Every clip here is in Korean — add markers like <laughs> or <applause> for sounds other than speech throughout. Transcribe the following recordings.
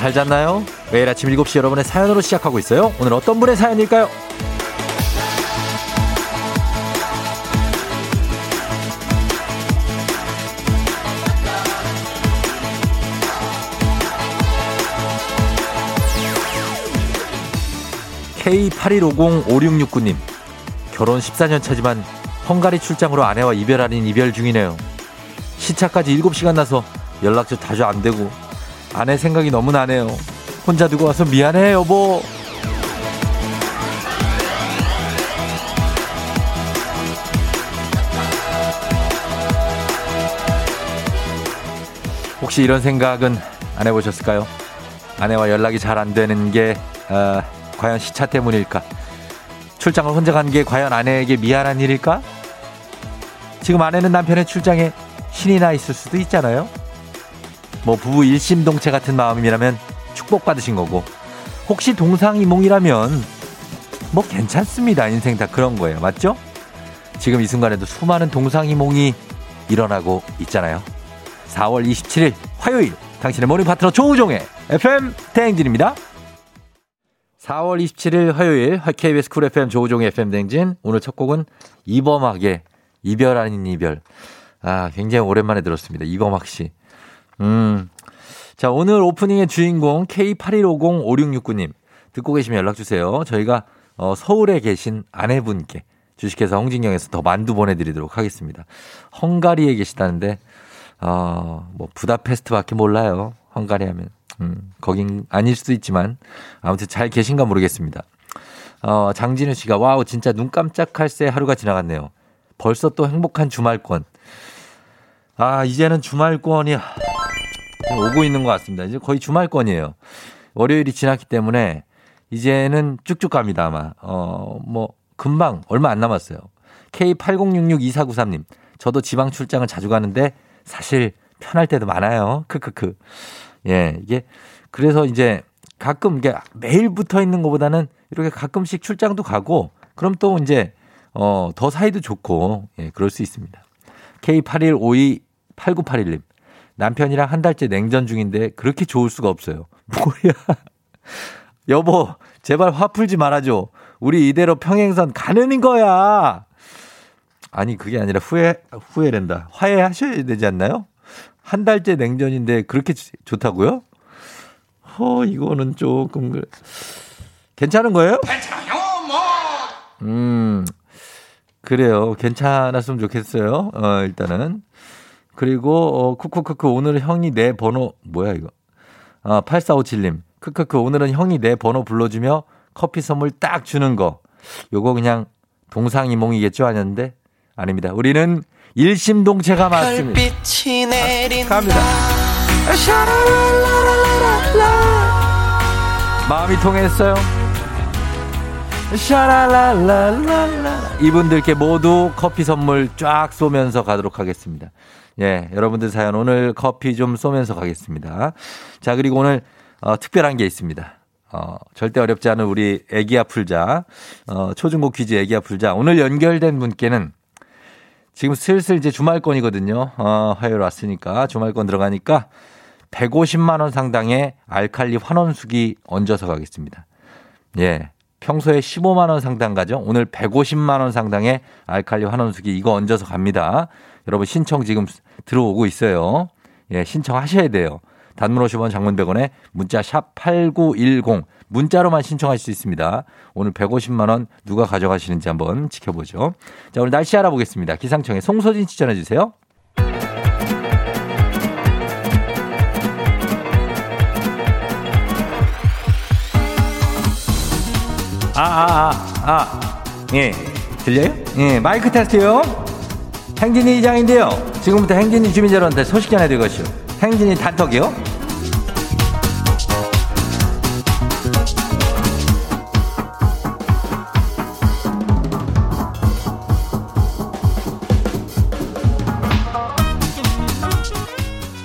잘 잤나요? 매일 아침 7시 여러분의 사연으로 시작하고 있어요. 오늘 어떤 분의 사연일까요? K81505669님 결혼 14년 차지만 헝가리 출장으로 아내와 이별 아닌 이별 중이네요. 시차까지 7시간 나서 연락도 자주 안 되고 아내 생각이 너무 나네요. 혼자 두고 와서 미안해 여보. 혹시 이런 생각은 안 해보셨을까요? 아내와 연락이 잘 안 되는 게 어, 과연 시차 때문일까? 출장을 혼자 간 게 과연 아내에게 미안한 일일까? 지금 아내는 남편의 출장에 신이 나 있을 수도 있잖아요. 뭐 부부 일심동체 같은 마음이라면 축복받으신 거고 혹시 동상이몽이라면 뭐 괜찮습니다. 인생 다 그런 거예요. 맞죠? 지금 이 순간에도 수많은 동상이몽이 일어나고 있잖아요. 4월 27일 화요일 당신의 morning 파트너 조우종의 FM 대행진입니다. 4월 27일 화요일 KBS 쿨 FM 조우종의 FM 대행진 오늘 첫 곡은 이범학의 이별 아닌 이별 아 굉장히 오랜만에 들었습니다. 이범학 씨. 음. 자, 오늘 오프닝의 주인공 K81505669님 듣고 계시면 연락 주세요. 저희가 어, 서울에 계신 아내분께 주식회사 홍진경에서 더 만두 보내드리도록 하겠습니다. 헝가리에 계시다는데 어, 뭐 부다페스트 밖에 몰라요. 헝가리 하면. 음, 거긴 아닐 수도 있지만 아무튼 잘 계신가 모르겠습니다. 어, 장진우 씨가 wow 진짜 눈 깜짝할 새 하루가 지나갔네요. 벌써 또 행복한 주말권. 아 이제는 주말권이 오고 있는 것 같습니다. 이제 거의 주말권이에요. 월요일이 지났기 때문에 이제는 쭉쭉 갑니다 아마. 어 뭐 금방 얼마 안 남았어요. K80662493님 저도 지방 출장을 자주 가는데 사실 편할 때도 많아요. 크크크. 예, 이게 그래서 이제 가끔 이게 매일 붙어 있는 것보다는 이렇게 가끔씩 출장도 가고 그럼 또 이제 어, 더 사이도 좋고 예, 그럴 수 있습니다. K81528981님. 남편이랑 한 달째 냉전 중인데 그렇게 좋을 수가 없어요. <laughs> 뭐야. 여보, 제발 화 풀지 말아줘. 우리 이대로 평행선 가는 거야. 아니, 그게 아니라 후회, 후회된다. 화해하셔야 되지 않나요? 한 달째 냉전인데 그렇게 좋다고요? 어, 이거는 조금, 그 괜찮은 거예요? 괜찮아요, 뭐. 음, 그래요. 괜찮았으면 좋겠어요. 어, 일단은. 그리고, 어, 쿠쿠쿠쿠, 오늘 형이 내 번호, 뭐야, 이거. 아, 8457님. 크크크, 오늘은 형이 내 번호 불러주며 커피 선물 딱 주는 거. 요거 그냥 동상이몽이겠죠? 하는데 아닙니다. 우리는 일심동체가 맞습니다. 아, 갑니다. 마음이 통했어요. 샤라라라라라. 이분들께 모두 커피 선물 쫙 쏘면서 가도록 하겠습니다. 예, 여러분들 사연 오늘 커피 좀 쏘면서 가겠습니다. 자, 그리고 오늘 어, 특별한 게 있습니다. 어, 절대 어렵지 않은 우리 애기야 풀자. 어, 초중고 퀴즈 애기야 풀자. 오늘 연결된 분께는 지금 슬슬 이제 주말권이거든요. 어, 화요일 왔으니까 주말권 들어가니까 150만 원 상당의 알칼리 환원수기 얹어서 가겠습니다. 예. 평소에 15만 원 상당 가죠. 오늘 150만 원 상당의 알칼리 환원수기 이거 얹어서 갑니다. 여러분 신청 지금 들어오고 있어요. 예, 신청하셔야 돼요. 단문 50원 장문 100원에 문자 샵 8910 문자로만 신청할 수 있습니다. 오늘 150만 원 누가 가져가시는지 한번 지켜보죠. 자, 오늘 날씨 알아보겠습니다. 기상청에 송소진 씨 전해 주세요. 아, 아, 아, 아. 예. 들려요? 예, 마이크 테스트요. 행진이 이장인데요. 지금부터 행진이 주민 여러분한테 소식 전해드릴 것이요. 행진이 단톡이요.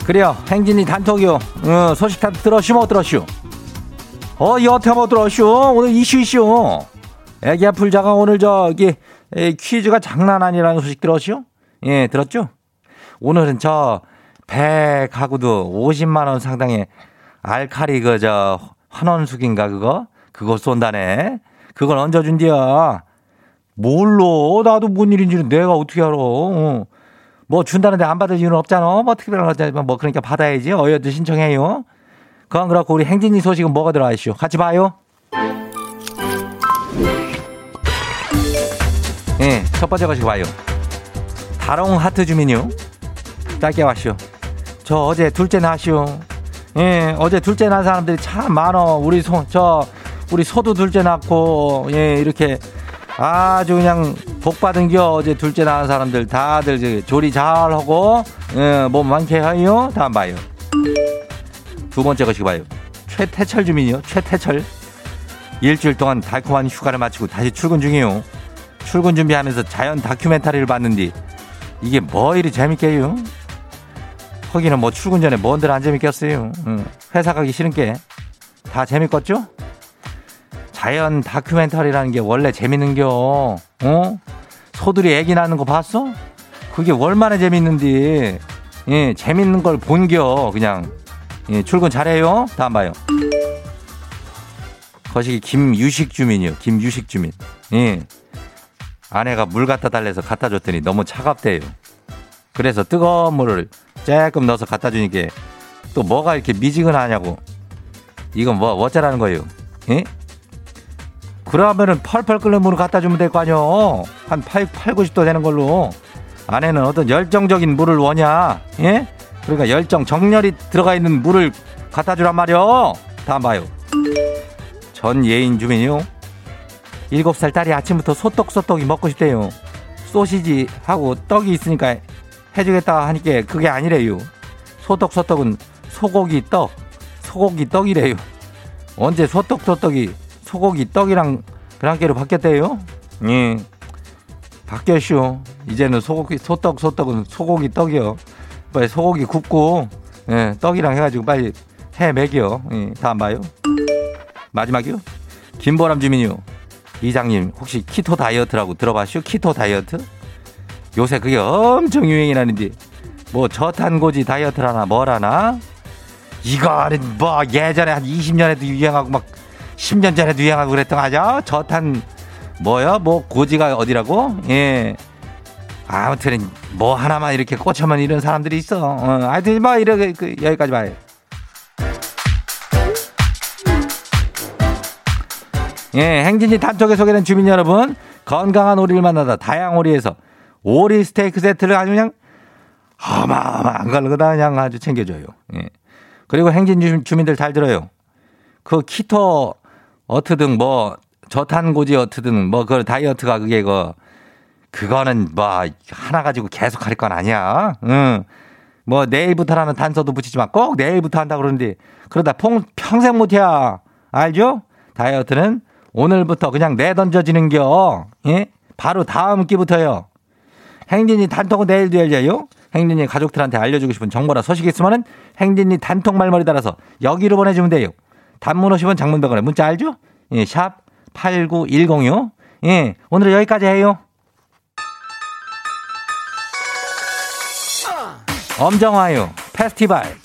그래요. 행진이 단톡이요. 어, 소식 다 들었슈, 못 들었슈? 어, 여태 못 들었슈? 오늘 이슈 이슈. 애기 아플 자가 오늘 저기 에, 퀴즈가 장난 아니라는 소식 들었슈? 예, 들었죠? 오늘은 저 백하고도 50만 원 상당의 알카리 그 저 환원숙인가 그거 그거 쏜다네. 그걸 얹어준디야. 뭘로? 나도 뭔 일인지는 내가 어떻게 알아? 어. 뭐 준다는데 안 받을 이유는 없잖아. 뭐 특별한 거잖아. 뭐 그러니까 받아야지. 어여도 신청해요. 그건 그렇고 우리 행진이 소식은 뭐가 들어와 있슈? 같이 봐요. 예, 첫 번째 것이 봐요. 다롱 하트 주민요. 짧게 왔슈. 저 어제 둘째 낳았슈. 예, 어제 둘째 낳은 사람들이 참 많어. 우리 소, 저, 우리 소도 둘째 낳고, 예, 이렇게 아주 그냥 복 받은 겨. 어제 둘째 낳은 사람들 다들 조리 잘 하고, 예, 몸 많게 하요. 다음 봐요. 두 번째 것이 봐요. 최태철 주민이요. 최태철. 일주일 동안 달콤한 휴가를 마치고 다시 출근 중이요. 출근 준비하면서 자연 다큐멘터리를 봤는데 이게 뭐 이리 재밌게요? 거기는 뭐 출근 전에 뭔들 안 재밌겠어요. 응. 회사 가기 싫은 게 다 재밌겠죠? 자연 다큐멘터리라는 게 원래 재밌는겨. 어? 소들이 애기 낳는 거 봤어? 그게 얼마나 재밌는지. 예, 재밌는 걸 본겨. 그냥. 예, 출근 잘해요. 다음 봐요. 거시기 김유식 주민이요. 김유식 주민. 예. 아내가 물 갖다 달래서 갖다 줬더니 너무 차갑대요. 그래서 뜨거운 물을 조금 넣어서 갖다 주니까 또 뭐가 이렇게 미지근하냐고. 이건 뭐 어쩌라는 거예요? 예? 그러면은 펄펄 끓는 물을 갖다 주면 될 거 아니요. 한 8, 8, 90도 되는 걸로. 아내는 어떤 열정적인 물을 원냐? 예? 그러니까 열정, 정열이 들어가 있는 물을 갖다 주란 말이요. 다음 봐요. 전 예인 주민이요. 일곱 살 딸이 아침부터 소떡 소떡이 먹고 싶대요. 소시지 하고 떡이 있으니까 해주겠다 하니까 그게 아니래요. 소떡 소떡은 소고기 떡, 소고기 떡이래요. 언제 소떡 소떡이 소고기 떡이랑 그랑께로 바뀌었대요? 예. 바뀌었쇼. 이제는 소고기 소떡 소떡은 소고기 떡이요. 빨리 소고기 굽고 예, 떡이랑 해가지고 빨리 해 먹여. 예, 다음 봐요. 마지막이요. 김보람 주민이요. 이장님 혹시 키토 다이어트라고 들어봤슈? 키토 다이어트? 요새 그게 엄청 유행이라는데 뭐 저탄고지 다이어트라나 뭐라나? 이거는 뭐 예전에 한 20년에도 유행하고 막 10년 전에도 유행하고 그랬던 거죠? 저탄 뭐요? 뭐 고지가 어디라고? 예. 아무튼 뭐 하나만 이렇게 꽂혀만 이런 사람들이 있어. 어, 하여튼 뭐 이렇게 그, 여기까지 봐요. 예, 행진이 단톡에 소개된 주민 여러분, 건강한 오리를 만나다 다양 오리에서 오리 스테이크 세트를 아주 그냥 어마어마한 걸 그다 그냥 아주 챙겨줘요. 예. 그리고 행진 주민들 잘 들어요. 그 키토 어트든 뭐 저탄고지 어트든 뭐 그 다이어트가 그게 그 그거는 뭐 하나 가지고 계속 할 건 아니야. 응. 뭐 내일부터라는 단서도 붙이지만 꼭 내일부터 한다 그러는데 그러다 평, 평생 못해. 알죠? 다이어트는 오늘부터 그냥 내던져지는 겨. 예? 바로 다음 끼부터요. 행진이 단톡은 내일도 열려요. 행진이 가족들한테 알려주고 싶은 정보나 소식 있으면은 행진이 단톡 말머리 달아서 여기로 보내주면 돼요. 단문 50원 장문 100원에 문자 알죠? 예, 샵 8910이요. 예, 오늘은 여기까지 해요. 엄정화요. 페스티벌.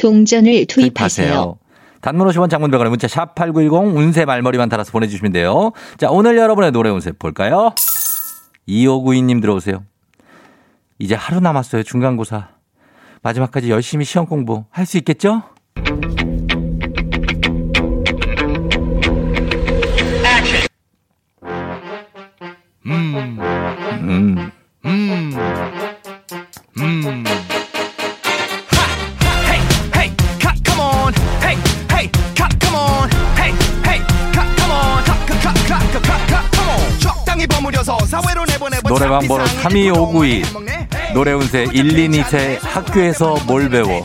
동전을 투입하세요. 단문 50원 장문백원의 문자 샵 8910 운세 말머리만 달아서 보내주시면 돼요. 자, 오늘 여러분의 노래 운세 볼까요? 2592님 들어오세요. 이제 하루 남았어요. 중간고사. 마지막까지 열심히 시험 공부 할 수 있겠죠? 음, 음, 음, 음. 노래방 번호 32592 노래 운세 1, 2, 2세 학교에서 뭘 배워?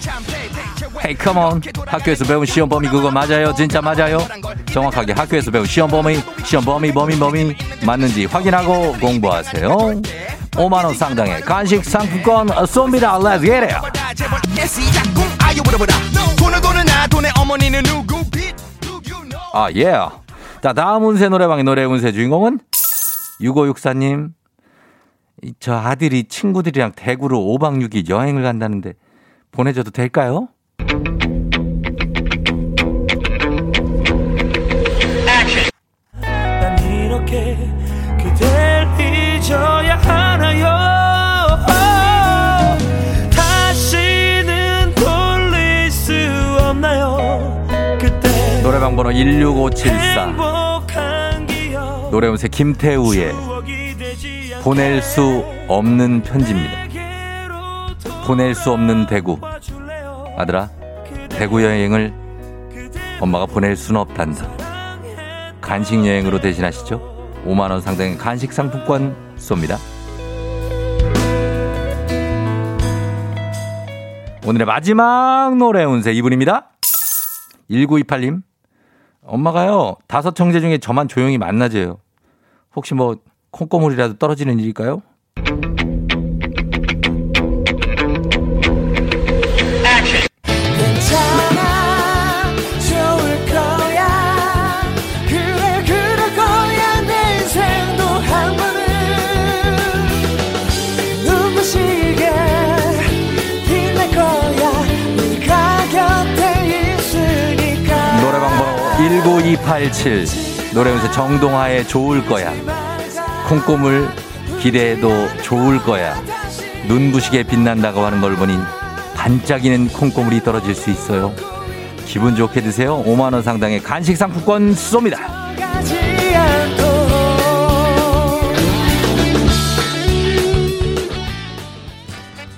헤이 컴온 학교에서 배운 시험 범위 그거 맞아요? 진짜 맞아요? 정확하게 학교에서 배운 시험 범위 시험 범위 범위 범위 맞는지 확인하고 공부하세요 5만원 상당의 간식 상품권 쏩니다 Let's get it 아, 예. Yeah. 자, 다음 운세 노래방의 노래 운세 주인공은 6564님. 저 아들이 친구들이랑 대구로 5박 6일 여행을 간다는데 보내줘도 될까요? 노래방 번호 16574 노래 운세 김태우의 보낼 수 없는 편지입니다. 보낼 수 없는 대구. 아들아, 대구 여행을 엄마가 보낼 수는 없단다. 간식 여행으로 대신하시죠. 5만원 상당의 간식 상품권 쏩니다. 오늘의 마지막 노래 운세 이분입니다. 1928님. 엄마가요, 다섯 형제 중에 저만 조용히 만나져요. 혹시 뭐, 콩고물이라도 떨어지는 일일까요? 노래방 번호 19287 노래면서 정동화의 좋을 거야. 콩고물 기대해도 좋을 거야. 눈부시게 빛난다고 하는 걸 보니 반짝이는 콩고물이 떨어질 수 있어요. 기분 좋게 드세요. 5만 원 상당의 간식 상품권 쏩니다.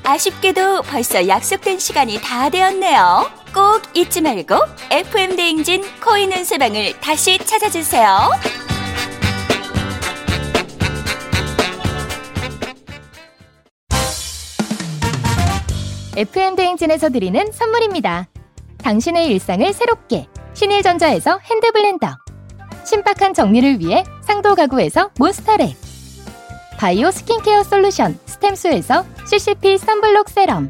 아쉽게도 벌써 약속된 시간이 다 되었네요. 꼭 잊지 말고 FM 대행진 코인 은세방을 다시 찾아주세요. FM 대행진에서 드리는 선물입니다. 당신의 일상을 새롭게 신일전자에서 핸드블렌더 신박한 정리를 위해 상도 가구에서 몬스터렉 바이오 스킨케어 솔루션 스템수에서 CCP 선블록 세럼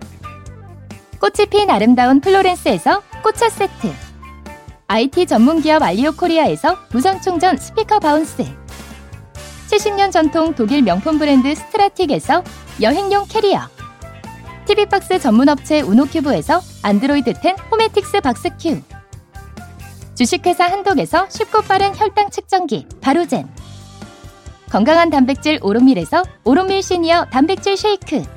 꽃이 핀 아름다운 플로렌스에서 꽃차 세트. IT 전문기업 알리오 코리아에서 무선충전 스피커 바운스. 70년 전통 독일 명품 브랜드 스트라틱에서 여행용 캐리어. TV박스 전문업체 우노큐브에서 안드로이드 10 호매틱스 박스큐. 주식회사 한독에서 쉽고 빠른 혈당 측정기 바로젠. 건강한 단백질 오롯밀에서 오롯밀 시니어 단백질 쉐이크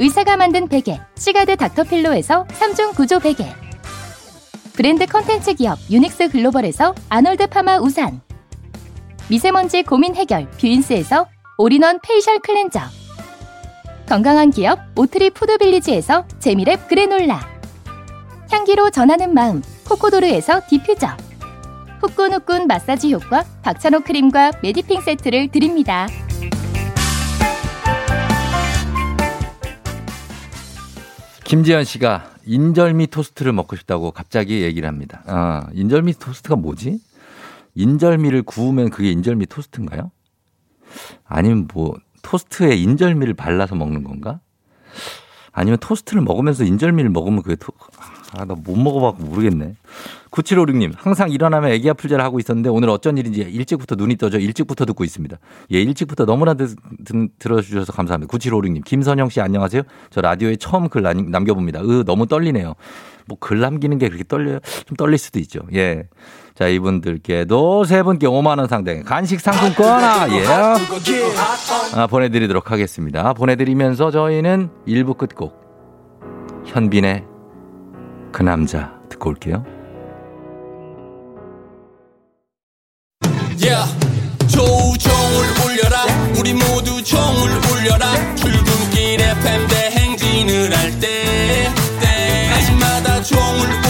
의사가 만든 베개 시가드 닥터필로에서 3중 구조 베개. 브랜드 컨텐츠 기업 유닉스 글로벌에서 아놀드 파마 우산. 미세먼지 고민 해결 뷰인스에서 올인원 페이셜 클렌저. 건강한 기업 오트리 푸드빌리지에서 재미랩 그래놀라. 향기로 전하는 마음 코코도르에서 디퓨저. 후끈후끈 마사지 효과 박찬호 크림과 메디핑 세트를 드립니다. 김지현 씨가 인절미 토스트를 먹고 싶다고 갑자기 얘기를 합니다. 아, 인절미 토스트가 뭐지? 인절미를 구우면 그게 인절미 토스트인가요? 아니면 뭐 토스트에 인절미를 발라서 먹는 건가? 아니면 토스트를 먹으면서 인절미를 먹으면 그게 토, 아, 나 못 먹어봐서 모르겠네. 9756님, 항상 일어나면 애기 아플 잘 하고 있었는데 오늘 어쩐 일인지 일찍부터 눈이 떠져 일찍부터 듣고 있습니다. 예, 일찍부터 너무나 드, 드, 들어주셔서 감사합니다. 9756님, 김선영 씨 안녕하세요. 저 라디오에 처음 글 남겨봅니다. 으, 너무 떨리네요. 뭐 글 남기는 게 그렇게 떨려요? 좀 떨릴 수도 있죠. 예. 자, 이분들께도 세 분께 5만원 상당의 간식 상품권, 아, 예. 아, 보내드리도록 하겠습니다. 보내드리면서 저희는 1부 끝곡. 현빈의 그 남자 듣고 올게요. Yeah. 조우종을 울려라 우리 모두 종을 울려라 출근길 FM 대행진을 할때 때마다 종을 울려라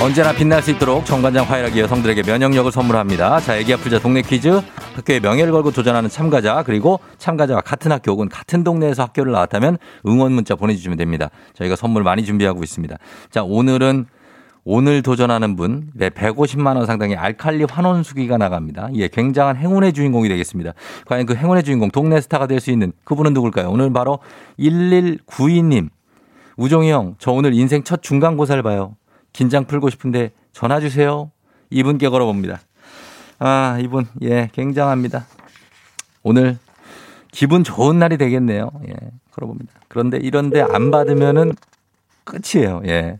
언제나 빛날 수 있도록 정관장 화이락이 여성들에게 면역력을 선물합니다. 자, 애기야 풀자 동네 퀴즈. 학교의 명예를 걸고 도전하는 참가자 그리고 참가자와 같은 학교 혹은 같은 동네에서 학교를 나왔다면 응원 문자 보내주시면 됩니다. 저희가 선물 많이 준비하고 있습니다. 자, 오늘은 오늘 도전하는 분, 네, 150만 원 상당의 알칼리 환원수기가 나갑니다. 예, 굉장한 행운의 주인공이 되겠습니다. 과연 그 행운의 주인공, 동네 스타가 될 수 있는 그분은 누굴까요? 오늘 바로 1192님. 우종이 형, 저 오늘 인생 첫 중간고사를 봐요. 긴장 풀고 싶은데 전화 주세요. 이분께 걸어봅니다. 아, 이분, 예, 굉장합니다. 오늘 기분 좋은 날이 되겠네요. 예, 걸어봅니다. 그런데 이런데 안 받으면은 끝이에요. 예.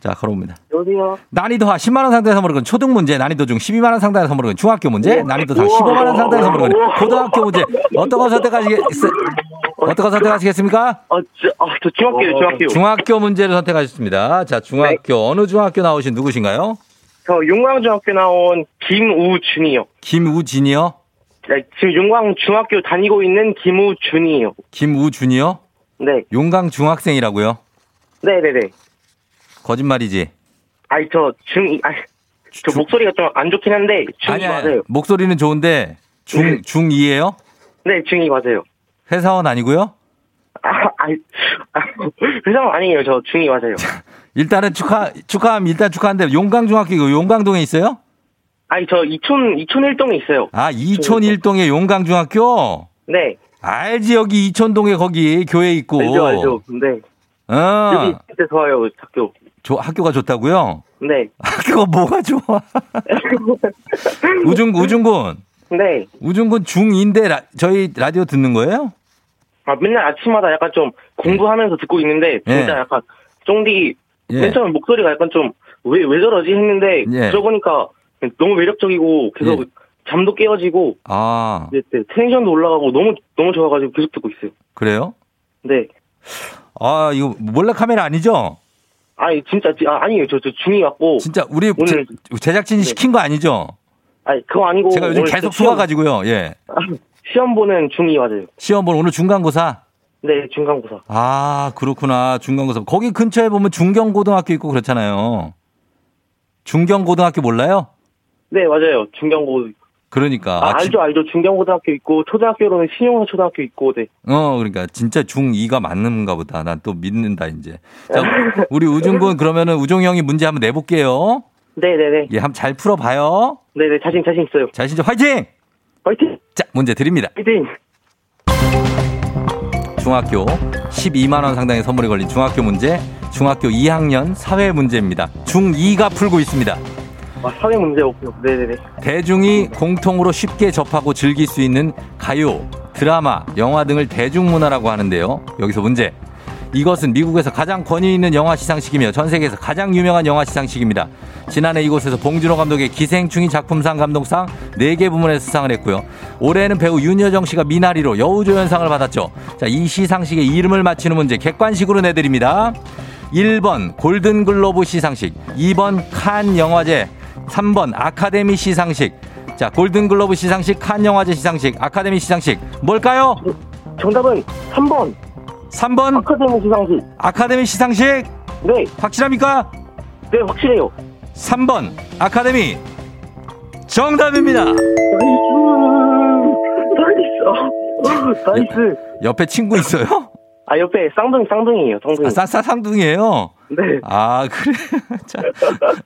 자, 걸어봅니다. 여보세요. 난이도 하 10만 원 상당의 선물은 초등 문제, 난이도 중 12만 원 상당의 선물은 중학교 문제, 난이도 상 15만 원 상당의 선물은 고등학교 문제. 어떤 거 선택하시겠, 어 떤 거 선택하시겠습니까? 어, 저, 어, 저 중학교요, 중학교. 중학교 문제를 선택하셨습니다. 자, 중학교 어느 중학교 나오신 누구신가요? 저 용광중학교 나온 김우준이요. 김우진이요? 네, 지금 용광 중학교 다니고 있는 김우준이요. 김우준이요? 네, 용강 중학생이라고요? 네네네. 거짓말이지. 아니 저 중, 아니 저 주- 목소리가 좀 안 좋긴 한데 중이 아니야. 맞아요. 목소리는 좋은데 중 네. 중2예요? 네, 중이 맞아요. 회사원 아니고요? 아, 아니, 아, 회사원 아니에요. 저 중이 맞아요. 일단은 축하 축하함 일단 축하한데 용강 중학교 이거 용강동에 있어요? 아니 저 이촌 이촌 일동에 있어요. 아, 이촌 일동의 용강 중학교? 네, 알지 여기 이촌동에 거기 교회 있고. 알죠, 알죠. 네, 어. 여기 진짜 좋아요 학교. 조- 학교가 좋다고요? 네, <laughs> 학교가 뭐가 좋아? <laughs> 우중 우중군. 네. 우중군 중2인데 라- 저희 라디오 듣는 거예요? 아 맨날 아침마다 약간 좀 공부하면서 듣고 있는데 진짜 예. 약간 쫑디 예. 맨 처음 목소리가 약간 좀 왜왜 저러지 했는데 예. 들어보니까 너무 매력적이고 계속 예. 잠도 깨어지고 아, 이제 네, 텐션도 올라가고 너무 너무 좋아가지고 계속 듣고 있어요. 그래요? 네. 아, 이거 몰래 카메라 아니죠? 아니 진짜 지- 아, 아니에요 저 저 중이 왔고 진짜 우리 오늘- 제, 제작진이 네. 시킨 거 아니죠? 아니 그거 아니고 제가 요즘 계속 저 시험- 속아가지고요. 예. 아, <laughs> 시험 보는 중이 맞아요. 시험 본 오늘 중간고사. 네 중간고사. 아, 그렇구나. 중간고사. 거기 근처에 보면 중경고등학교 있고 그렇잖아요. 중경고등학교 몰라요? 네 맞아요 중경고. 그러니까. 아, 알죠 알죠 중경고등학교 있고 초등학교로는 신용사 초등학교 있고 네. 어, 그러니까 진짜 중2가 맞는가 보다. 난 또 믿는다, 이제. 자, <laughs> 우리 우중군 그러면은 우종이 형이 문제 한번 내볼게요. 네네네 예, 한번 잘 풀어봐요. 네네 자신 자신 있어요. 자신 좀 화이팅! 화이팅 자, 문제 드립니다. 화이팅. 중학교 12만원 상당의 선물이 걸린 중학교 문제. 중학교 2학년 사회 문제입니다. 중2가 풀고 있습니다. 아, 사회 문제 없고요. 네네네. 대중이 공통으로 쉽게 접하고 즐길 수 있는 가요, 드라마, 영화 등을 대중문화라고 하는데요. 여기서 문제. 이것은 미국에서 가장 권위 있는 영화 시상식이며 전 세계에서 가장 유명한 영화 시상식입니다. 지난해 이곳에서 봉준호 감독의 기생충이 작품상 감독상 4개 부문에서 수상을 했고요. 올해는 배우 윤여정 씨가 미나리로 여우조연상을 받았죠. 자, 이 시상식의 이름을 맞히는 문제 객관식으로 내드립니다. 1번 골든글로브 시상식, 2번 칸 영화제, 3번 아카데미 시상식. 자, 골든글로브 시상식, 칸 영화제 시상식, 아카데미 시상식. 뭘까요? 정답은 3번 3번 아카데미 시상식. 아카데미 시상식. 네, 확실합니까? 네 확실해요. 3번 아카데미 정답입니다. 나이스, 나이스. 옆에 친구 있어요? 아 옆에 쌍둥이 쌍둥이에요. 쌍둥이. 아, 쌍쌍 상둥이에요. 네. 아 그래. <laughs> 자,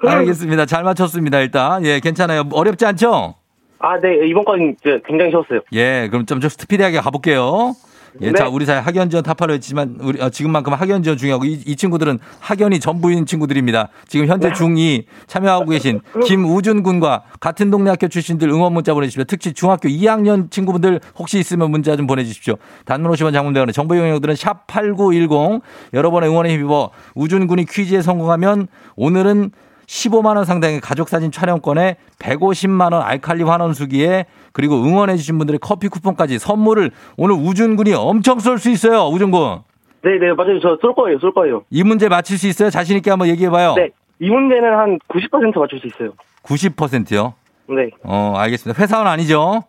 알겠습니다. 잘 맞췄습니다. 일단 예 괜찮아요. 어렵지 않죠? 아, 네 이번 건 굉장히 쉬웠어요. 예 그럼 좀, 좀 스피디하게 가볼게요. 예, 네. 자, 우리 사회 학연 지원 타파로 했지만, 우리, 어, 지금만큼 학연 지원 중요하고, 이, 이 친구들은 학연이 전부인 친구들입니다. 지금 현재 중2 참여하고 계신 <laughs> 김우준 군과 같은 동네 학교 출신들 응원 문자 보내주십시오. 특히 중학교 2학년 친구분들 혹시 있으면 문자 좀 보내주십시오. 단문 50원 장문대원의 정보 이용료들은 샵 8910 여러 번의 응원에 힘입어 우준 군이 퀴즈에 성공하면 오늘은 15만 원 상당의 가족 사진 촬영권에 150만 원 알칼리 환원수기에 그리고 응원해 주신 분들의 커피 쿠폰까지 선물을 오늘 우준 군이 엄청 쏠 수 있어요. 우준 군. 네, 네 맞아요. 저 쏠 거예요, 쏠 거예요. 이 문제 맞힐 수 있어요? 자신 있게 한번 얘기해 봐요. 네, 이 문제는 한 90% 맞출 수 있어요. 90%요? 네, 어, 알겠습니다. 회사원 아니죠?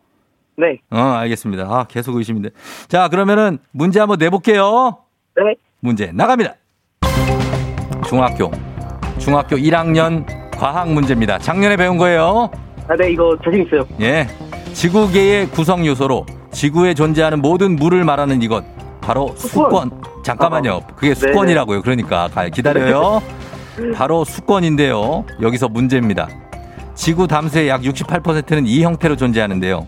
네, 어, 알겠습니다. 아, 계속 의심인데. 자, 그러면은 문제 한번 내볼게요. 네. 문제 나갑니다. 중학교. 중학교 1학년 과학 문제입니다. 작년에 배운 거예요. 아, 네 이거 자신 있어요. 예. 지구계의 구성 요소로 지구에 존재하는 모든 물을 말하는 이것. 바로 수권. 잠깐만요. 그게 수권이라고요. 그러니까 가- 기다려요. <laughs> 바로 수권인데요. 여기서 문제입니다. 지구 담수의 약 68%는 이 형태로 존재하는데요.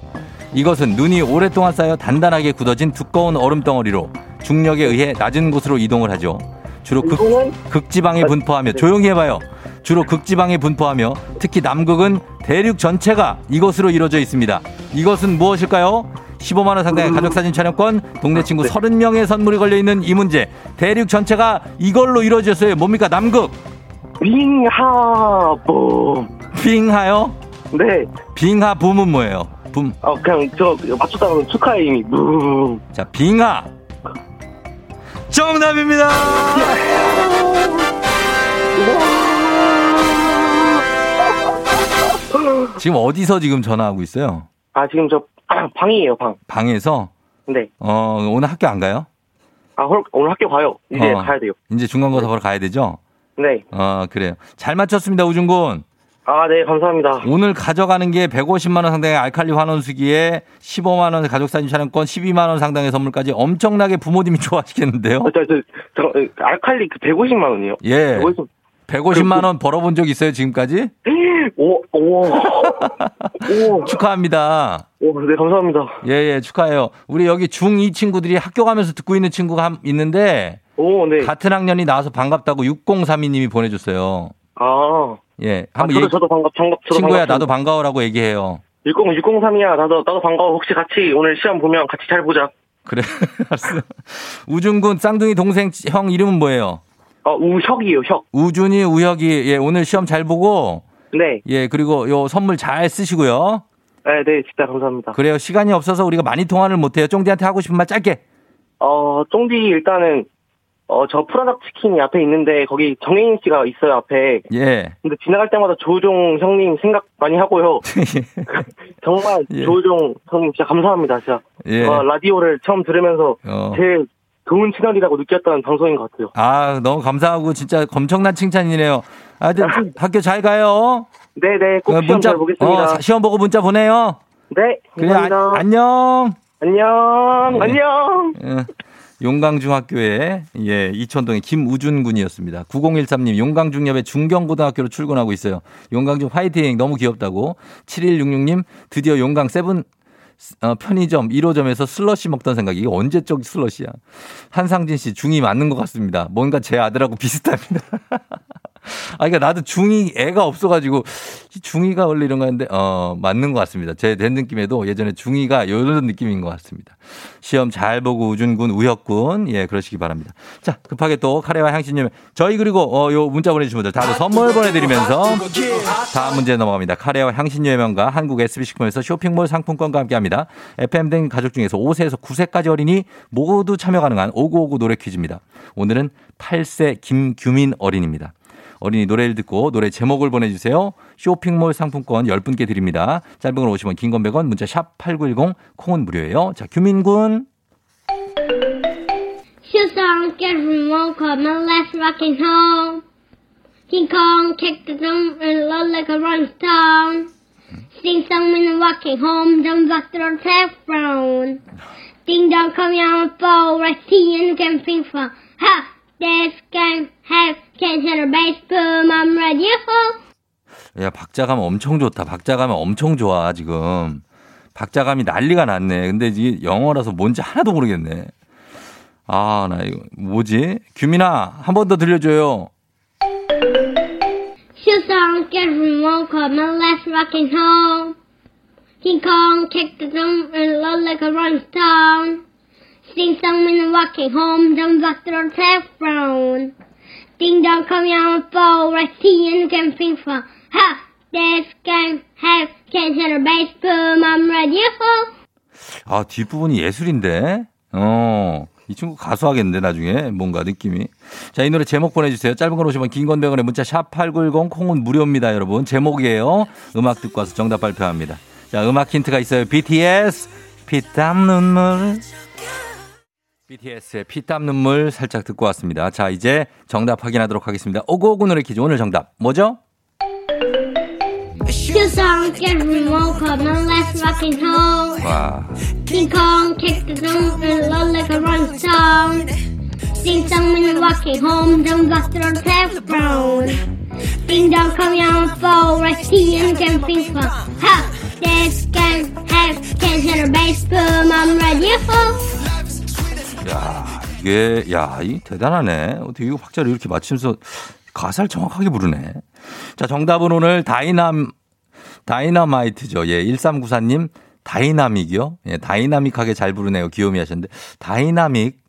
이것은 눈이 오랫동안 쌓여 단단하게 굳어진 두꺼운 얼음 덩어리로 중력에 의해 낮은 곳으로 이동을 하죠. 주로 극, 극지방에 아, 분포하며 네. 조용히 해봐요. 주로 극지방에 분포하며 특히 남극은 대륙 전체가 이것으로 이루어져 있습니다. 이것은 무엇일까요? 15만 원 상당의 음. 가족 사진 촬영권, 동네 친구 네. 30명의 선물이 걸려 있는 이 문제. 대륙 전체가 이걸로 이루어졌어요. 뭡니까? 남극. 빙하봄. 빙하요? 네. 빙하 붐은 뭐예요? 붐. 아 그냥 저 맞췄다면 축하의 의미. 무. 자, 빙하. 정답입니다. 지금 어디서 지금 전화하고 있어요? 아 지금 저 아, <clears throat> 방이에요 방. 방에서 네. 어, 오늘 학교 안 가요? 아 헐, 오늘 학교 가요. 이제 어. 가야 돼요. 이제 중간고사 보러 가야 되죠? 네. 어, 그래요. 잘 맞췄습니다, 우준군. 아 네 감사합니다. 오늘 가져가는 게 150만 원 상당의 알칼리 환원수기에 15만 원 가족 사진 촬영권, 12만 원 상당의 선물까지 엄청나게 부모님이 <laughs> 좋아하시겠는데요? 어, 저, 저, 저, 어, 알칼리 그 150만 원이요. 예. 150. 150만 원 벌어본 적 있어요, 지금까지? 오, 오, <laughs> 오, 축하합니다. 오, 네 감사합니다. 예, 예, 축하해요. 우리 여기 중2 친구들이 학교 가면서 듣고 있는 친구가 한- 있는데, 오, 네. 같은 학년이 나와서 반갑다고 6032님이 보내줬어요. 아, 예. 아 한번 저도 얘기- 저도 반갑, 반갑, 저도 친구야, 반갑습니다. 나도 반가워라고 얘기해요. 60, 603이야. 나도, 나도 반가워. 혹시 같이 오늘 시험 보면 같이 잘 보자. 그래, <laughs> 알았어. 우준군 쌍둥이 동생 형 이름은 뭐예요? 어, 우혁이에요, 혁. 우준이, 우혁이, 예, 오늘 시험 잘 보고, 네. 예, 그리고 요 선물 잘 쓰시고요. 네, 네, 진짜 감사합니다. 그래요. 시간이 없어서 우리가 많이 통화를 못해요. 쫑디한테 하고 싶은 말 짧게. 어, 쫑디 일단은, 어, 저 프라닭 치킨이 앞에 있는데, 거기 정혜인 씨가 있어요, 앞에. 예. 근데 지나갈 때마다 조종 형님 생각 많이 하고요. <laughs> <laughs> 정말 예. 조종 형님 진짜 감사합니다, 진짜. 예. 와, 라디오를 처음 들으면서 어. 제일 좋은 채널이라고 느꼈던 방송인 것 같아요. 아, 너무 감사하고 진짜 엄청난 칭찬이네요. 하여튼 <laughs> 학교 잘 가요. 네 네, 꼭 어, 시험 잘 보겠습니다. 어, 시험 보고 문자 보내요. 네, 그래, 감사합니다. 아, 안녕. 안녕, 예. 안녕. 예. 용강중학교에 예 이천동의 김우준 군이었습니다. 9013님 용강중협의 중경고등학교로 출근하고 있어요. 용강중 화이팅 너무 귀엽다고. 7166님 드디어 용강 세븐 어, 편의점 1호점에서 슬러시 먹던 생각이 이게 언제적 슬러시야. 한상진 씨 중이 맞는 것 같습니다. 뭔가 제 아들하고 비슷합니다. <laughs> 아, 그러니까 나도 중2 애가 없어가지고 중2가 원래 이런 거였는데, 어, 맞는 것 같습니다. 제 된 느낌에도 예전에 중2가 이런 느낌인 것 같습니다. 시험 잘 보고 우준군, 우혁군, 예, 그러시기 바랍니다. 자, 급하게 또 카레와 향신료, 저희 그리고, 어, 요 문자 보내주신 분들 다들 선물 보내드리면서 다음 문제 넘어갑니다. 카레와 향신료의 명가 한국 SB식품에서 쇼핑몰 상품권과 함께 합니다. FM등 가족 중에서 5세에서 9세까지 어린이 모두 참여 가능한 5959 노래 퀴즈입니다. 오늘은 8세 김규민 어린입니다. 어린이 노래를 듣고 노래 제목을 보내주세요. 쇼핑몰 상품권 10분께 드립니다. 짧은 걸 50원, 긴 건 100원, 문자 샵 8910, 콩은 무료예요. 자, 규민군. On, fall, right tea and can think for. Ha! This game bass boom, I'm ready! 야, 박자감 엄청 좋다. 박자감 엄청 좋아, 지금. 박자감이 난리가 났네. 근데 이게 영어라서 뭔지 하나도 모르겠네. 아, 나 이거 뭐지? 규민아, 한 번 더 들려줘요. Shoes on, get remote, come and let's rockin' home. King Kong kicked the drum and roll like a rolling stone. Sing song when walking home, don't back to the telephone. Ding dong, fall, right tea and can think for. Ha! This game have a bass boom, ho! 아, 뒷부분이 예술인데? 어, 이 친구 가수 하겠는데, 나중에. 뭔가 느낌이. 자, 이 노래 제목 보내주세요. 짧은 걸 오시면 긴건 100원에 문자 샵 8910 콩은 무료입니다, 여러분. 제목이에요. 음악 듣고 와서 정답 발표합니다. 자, 음악 힌트가 있어요. BTS, 피땀 눈물. BTS의 피땀 눈물 살짝 듣고 왔습니다. 자, 이제 정답 확인하도록 하겠습니다. 오고오고 노래 퀴즈 오늘 정답 뭐죠? Shoes on, get remote, come and let's rockin' home. 와, King Kong kicked the drum and roll like a rolling stone. Sing song when walking home, don't back to the telephone. Ding dong, come on, fall, right tea and can think for. Ha! This game have can't hit a bass boom, I'm ready, ho! 야, 이게, 야, 이 대단하네. 어떻게 이거 박자를 이렇게 맞추면서 가사를 정확하게 부르네. 자, 정답은 오늘 다이남, 다이너마이트죠. 예, 1394님, 다이나믹이요? 예, 다이나믹하게 잘 부르네요. 귀요미 하셨는데. 다이나믹.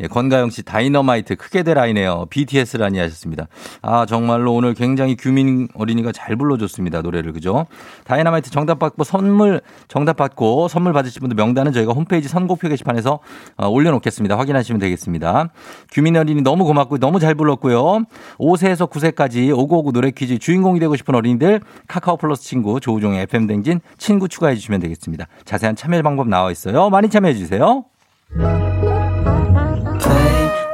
예, 권가영 씨, 다이너마이트 크게 대라이네요. BTS라니 하셨습니다. 아, 정말로 오늘 굉장히 규민 어린이가 잘 불러줬습니다. 노래를, 그죠? 다이너마이트 정답 받고 선물, 정답 받고 선물 받으실 분들 명단은 저희가 홈페이지 선곡표 게시판에서 어, 올려놓겠습니다. 확인하시면 되겠습니다. 규민 어린이 너무 고맙고 너무 잘 불렀고요. 5세에서 9세까지 오고오고 노래 퀴즈 주인공이 되고 싶은 어린이들 카카오 플러스 친구 조우종의 FM댕진 친구 추가해 주시면 되겠습니다. 자세한 참여 방법 나와 있어요. 많이 참여해 주세요.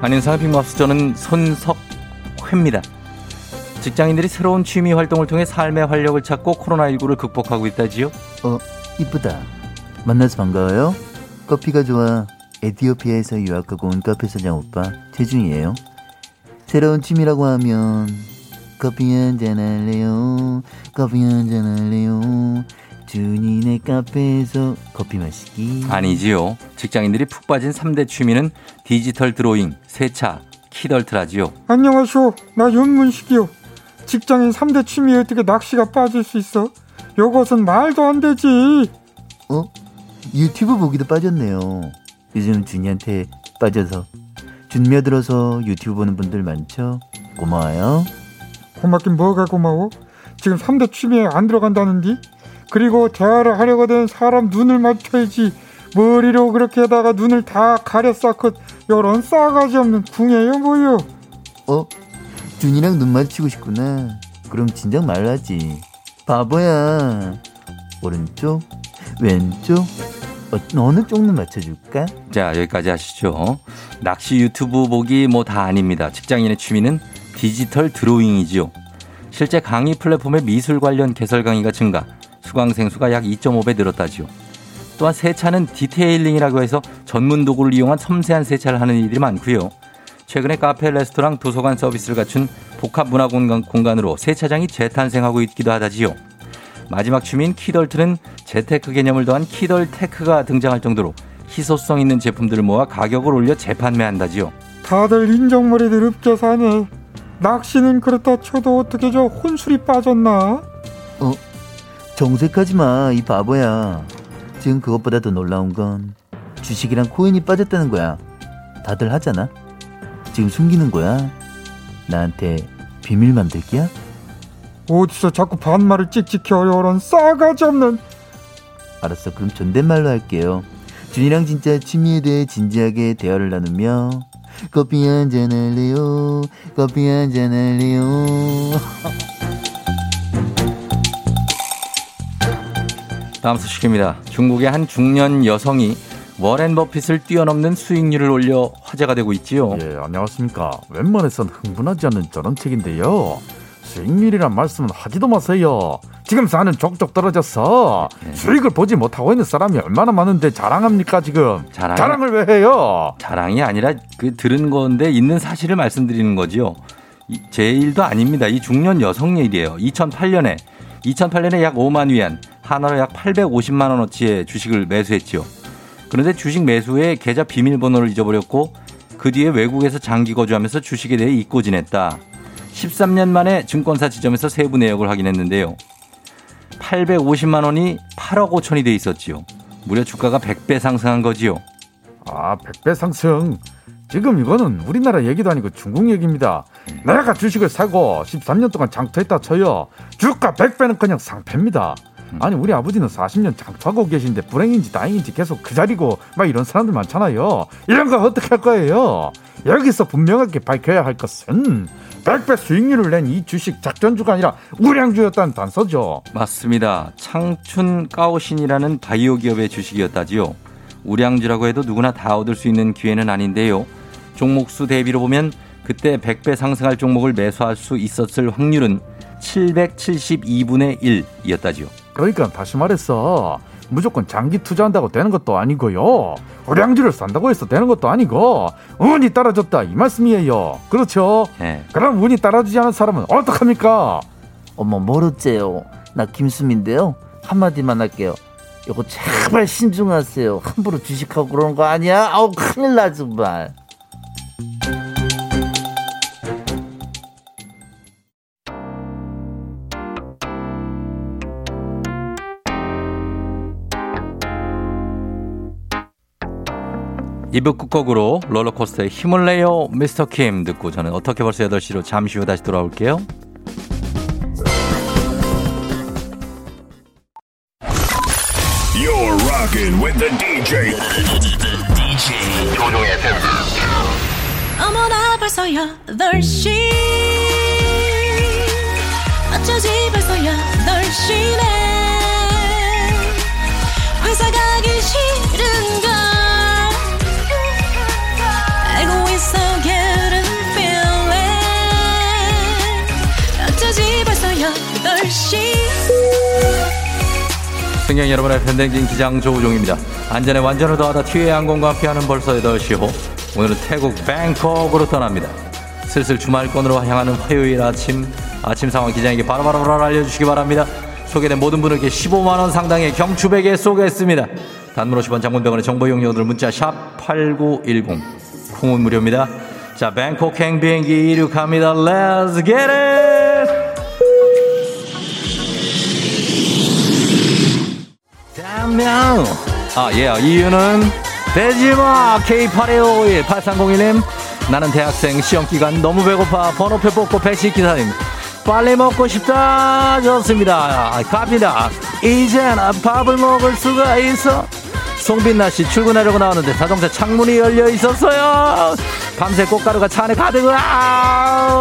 아닌 사회핑마스 저는 손석회입니다. 직장인들이 새로운 취미 활동을 통해 삶의 활력을 찾고 코로나19를 극복하고 있다지요. 어, 이쁘다. 만나서 반가워요. 커피가 좋아. 에티오피아에서 유학하고 온 카페 사장 오빠 최중이에요. 새로운 취미라고 하면 커피 한잔 할래요. 커피 한잔 할래요. 준이네 카페에서 커피 마시기. 아니지요. 직장인들이 푹 빠진 3대 취미는 디지털 드로잉, 세차, 키덜트라지요. 안녕하쇼. 나 윤문식이요. 직장인 3대 취미에 어떻게 낚시가 빠질 수 있어? 요것은 말도 안 되지. 어? 유튜브 보기도 빠졌네요. 요즘 준이한테 빠져서 준며 들어서 유튜브 보는 분들 많죠? 고마워요. 고맙긴 뭐가 고마워? 지금 3대 취미에 안 들어간다는디? 그리고 대화를 하려거든 사람 눈을 맞춰야지. 머리로 그렇게 하다가 눈을 다 가려 쌓고 요런 싸가지 없는 궁예요 뭐요? 어? 준이랑 눈 마주치고 싶구나. 그럼 진작 말라지. 바보야. 오른쪽, 왼쪽, 어, 어느 쪽로 맞춰줄까? 자, 여기까지 하시죠. 낚시 유튜브 보기 뭐 다 아닙니다. 직장인의 취미는 디지털 드로잉이지요. 실제 강의 플랫폼의 미술 관련 개설 강의가 증가, 수강생 수가 약 2.5배 늘었다지요. 또한 세차는 디테일링이라고 해서 전문 도구를 이용한 섬세한 세차를 하는 이들이 많고요. 최근에 카페, 레스토랑, 도서관 서비스를 갖춘 복합 문화 공간, 공간 으로 세차장이 재탄생하고 있기도 하다지요. 마지막 취미인 키덜트는 재테크 개념을 더한 키덜테크가 등장할 정도로 희소성 있는 제품들을 모아 가격을 올려 재판매한다지요. 다들 인정머리들 읍겨 사네. 낚시는 그렇다 쳐도 어떻게 저 혼술이 빠졌나? 어, 정색하지 마, 이 바보야. 지금 그것보다 더 놀라운 건 주식이랑 코인이 빠졌다는 거야. 다들 하잖아. 지금 숨기는 거야. 나한테 비밀 만들기야? 어디서 자꾸 반말을 찍찍해요, 이런 싸가지 없는. 알았어, 그럼 존댓말로 할게요. 준이랑 진짜 취미에 대해 진지하게 대화를 나누며 커피 한잔 할래요? 커피 한잔 할래요? <laughs> 다음 소식입니다. 중국의 한 중년 여성이 워렌 버핏을 뛰어넘는 수익률을 올려 화제가 되고 있지요. 예, 안녕하십니까. 웬만해선 흥분하지 않는 저런 책인데요. 수익률이란 말씀은 하지도 마세요. 지금 사는 족족 떨어져서 수익을 보지 못하고 있는 사람이 얼마나 많은데 자랑합니까 지금? 자랑- 자랑 을 왜 해요? 자랑이 아니라 그 들은 건데 있는 사실을 말씀드리는 거지요. 이- 제 일도 아닙니다. 이 중년 여성 일이에요. 2008년에 2008년에 약 5만 위안, 하나로 약 850만 원어치의 주식을 매수했지요. 그런데 주식 매수에 계좌 비밀번호를 잊어버렸고 그 뒤에 외국에서 장기 거주하면서 주식에 대해 잊고 지냈다. 13년 만에 증권사 지점에서 세부 내역을 확인했는데요. 850만 원이 8억 5천이 돼 있었지요. 무려 주가가 100배 상승한 거지요. 아, 100배 상승. 지금 이거는 우리나라 얘기도 아니고 중국 얘기입니다. 내가 주식을 사고 13년 동안 장투했다 쳐요. 주가 100배는 그냥 상패입니다. 아니 우리 아버지는 40년 장투하고 계신데 불행인지 다행인지 계속 그 자리고 막 이런 사람들 많잖아요. 이런 거 어떻게 할 거예요? 여기서 분명하게 밝혀야 할 것은 100배 수익률을 낸 이 주식 작전주가 아니라 우량주였다는 단서죠. 맞습니다. 창춘 까오신이라는 바이오 기업의 주식이었다지요. 우량주라고 해도 누구나 다 얻을 수 있는 기회는 아닌데요. 종목수 대비로 보면 그때 100배 상승할 종목을 매수할 수 있었을 확률은 772분의 1이었다지요. 그러니까 다시 말해서 무조건 장기 투자한다고 되는 것도 아니고요. 우량주를 산다고 해서 되는 것도 아니고 운이 따라줬다 이 말씀이에요. 그렇죠? 예. 그럼 운이 따라주지 않은 사람은 어떡합니까? 어머, 멀었째요. 나 김수민인데요. 한마디만 할게요. 이거 제발 신중하세요. 함부로 주식하고 그러는 거 아니야? 아우, 큰일 나, 정말. 이부 끝곡으로 롤러코스터의 힘을 내요 미스터 킴 듣고 저는 어떻게 벌써 8시로 잠시 후 다시 돌아올게요. You're rocking with the DJ. DJ 조종의 FM. 어머나 벌써 8시 어쩌지 벌써 8시네 승객 여러분의 팬댕진 기장 조우종입니다. 안전에 완전을 더하다 티웨이 항공과 함께하는 벌써 8시 호. 오늘은 태국 뱅콕으로 떠납니다. 슬슬 주말권으로 향하는 화요일 아침 아침 상황 기장에게 바로바로 알려주시기 바랍니다. 소개된 모든 분에게 15만원 상당의 경추베개 쏘겠습니다. 단문 50원 장문병원의 정보 이용료들 문자 샵 8910 콩은 무료입니다. 자 뱅콕 행 비행기 이륙합니다. Let's get it! Damn 아, 예, 이유는 대지마 K8151 8301님. 나는 대학생 시험기간 너무 배고파 번호표 뽑고 배식 기사님. 빨리 먹고 싶다 좋습니다. 아, 갑니다. 이젠 밥을 먹을 수가 있어. 송빈나 씨 출근하려고 나오는데 자동차 창문이 열려 있었어요. 밤새 꽃가루가 차 안에 가득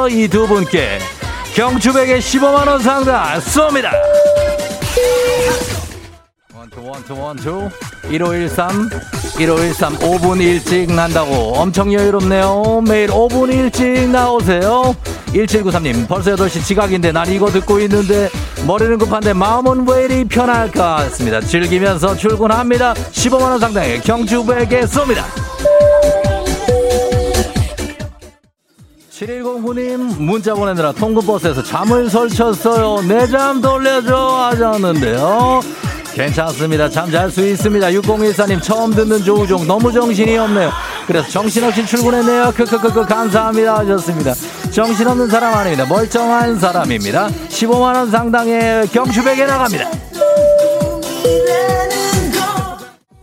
이두 분께 경추백에 15만 원 상당 쏩니다 원투 원투 원투 1513 1513 5분 일찍 난다고 엄청 여유롭네요 매일 5분 일찍 나오세요 1793님 벌써 8시 지각인데 난 이거 듣고 있는데 머리는 급한데 마음은 왜 이리 편할까 했습니다 즐기면서 출근합니다 15만원 상당의 경주백에 쏩니다 7109님 문자 보내느라 통근버스에서 잠을 설쳤어요 내 잠 돌려줘 하셨는데요 괜찮습니다. 잠 잘 수 있습니다. 6014님 처음 듣는 조우종. 너무 정신이 없네요. 그래서 정신없이 출근했네요. 크크크크. 감사합니다. 하셨습니다. 정신없는 사람 아닙니다. 멀쩡한 사람입니다. 15만 원 상당의 경추백에 나갑니다.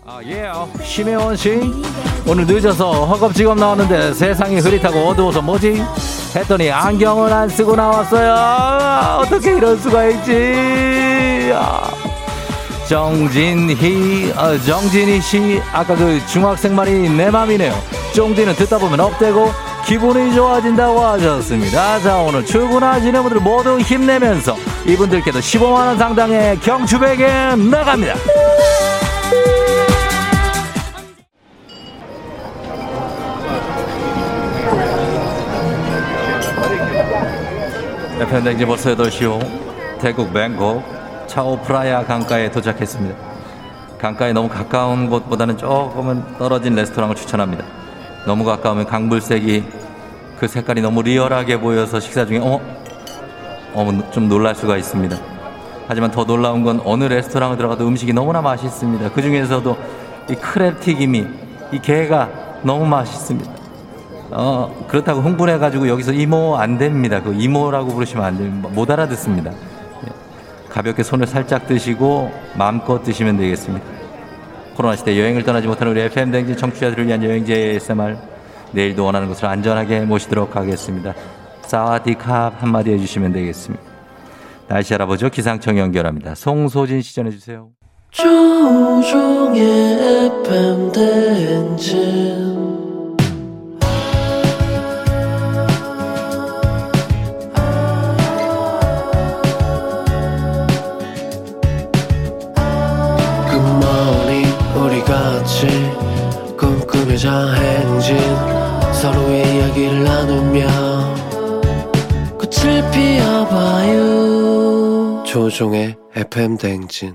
아, 예, 심혜원 씨. 오늘 늦어서 허겁지겁 나왔는데 세상이 흐릿하고 어두워서 뭐지? 했더니 안경을 안 쓰고 나왔어요. 아, 어떻게 이럴 수가 있지? 아. 정진희, 어, 정진희 씨, 아까 그 중학생 말이 내 맘이네요. 쫑디는 듣다 보면 업되고 기분이 좋아진다고 하셨습니다. 자, 오늘 출근하시는 분들 모두 힘내면서 이분들께도 15만원 상당의 경추백에 나갑니다. FM댕지 벌써 8시오. 태국 뱅콕 차오프라야 강가에 도착했습니다. 강가에 너무 가까운 곳보다는 조금은 떨어진 레스토랑을 추천합니다. 너무 가까우면 강불색이 그 색깔이 너무 리얼하게 보여서 식사 중에 어? 어, 좀 놀랄 수가 있습니다. 하지만 더 놀라운 건 어느 레스토랑을 들어가도 음식이 너무나 맛있습니다. 그 중에서도 이 크랩 튀김이 이 게가 너무 맛있습니다. 어, 그렇다고 흥분해가지고 여기서 이모 안 됩니다. 그 이모라고 부르시면 안 됩니다. 못 알아듣습니다. 예. 가볍게 손을 살짝 드시고 마음껏 드시면 되겠습니다. 코로나 시대 여행을 떠나지 못하는 우리 FM댕진 청취자들을 위한 여행지 ASMR 내일도 원하는 곳을 안전하게 모시도록 하겠습니다. 사와디캅 한마디 해주시면 되겠습니다. 날씨 알아보죠. 기상청 연결합니다. 송소진 시 전해 주세요. 조종의 FM 대행진 조종의 FM 대행진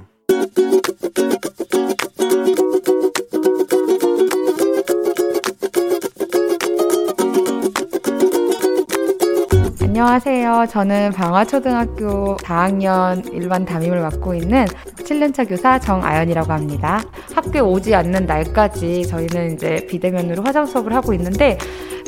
안녕하세요. 저는 방화초등학교 4학년 일반 담임을 맡고 있는 7년차 교사 정아연이라고 합니다. 학교에 오지 않는 날까지 저희는 이제 비대면으로 화상 수업을 하고 있는데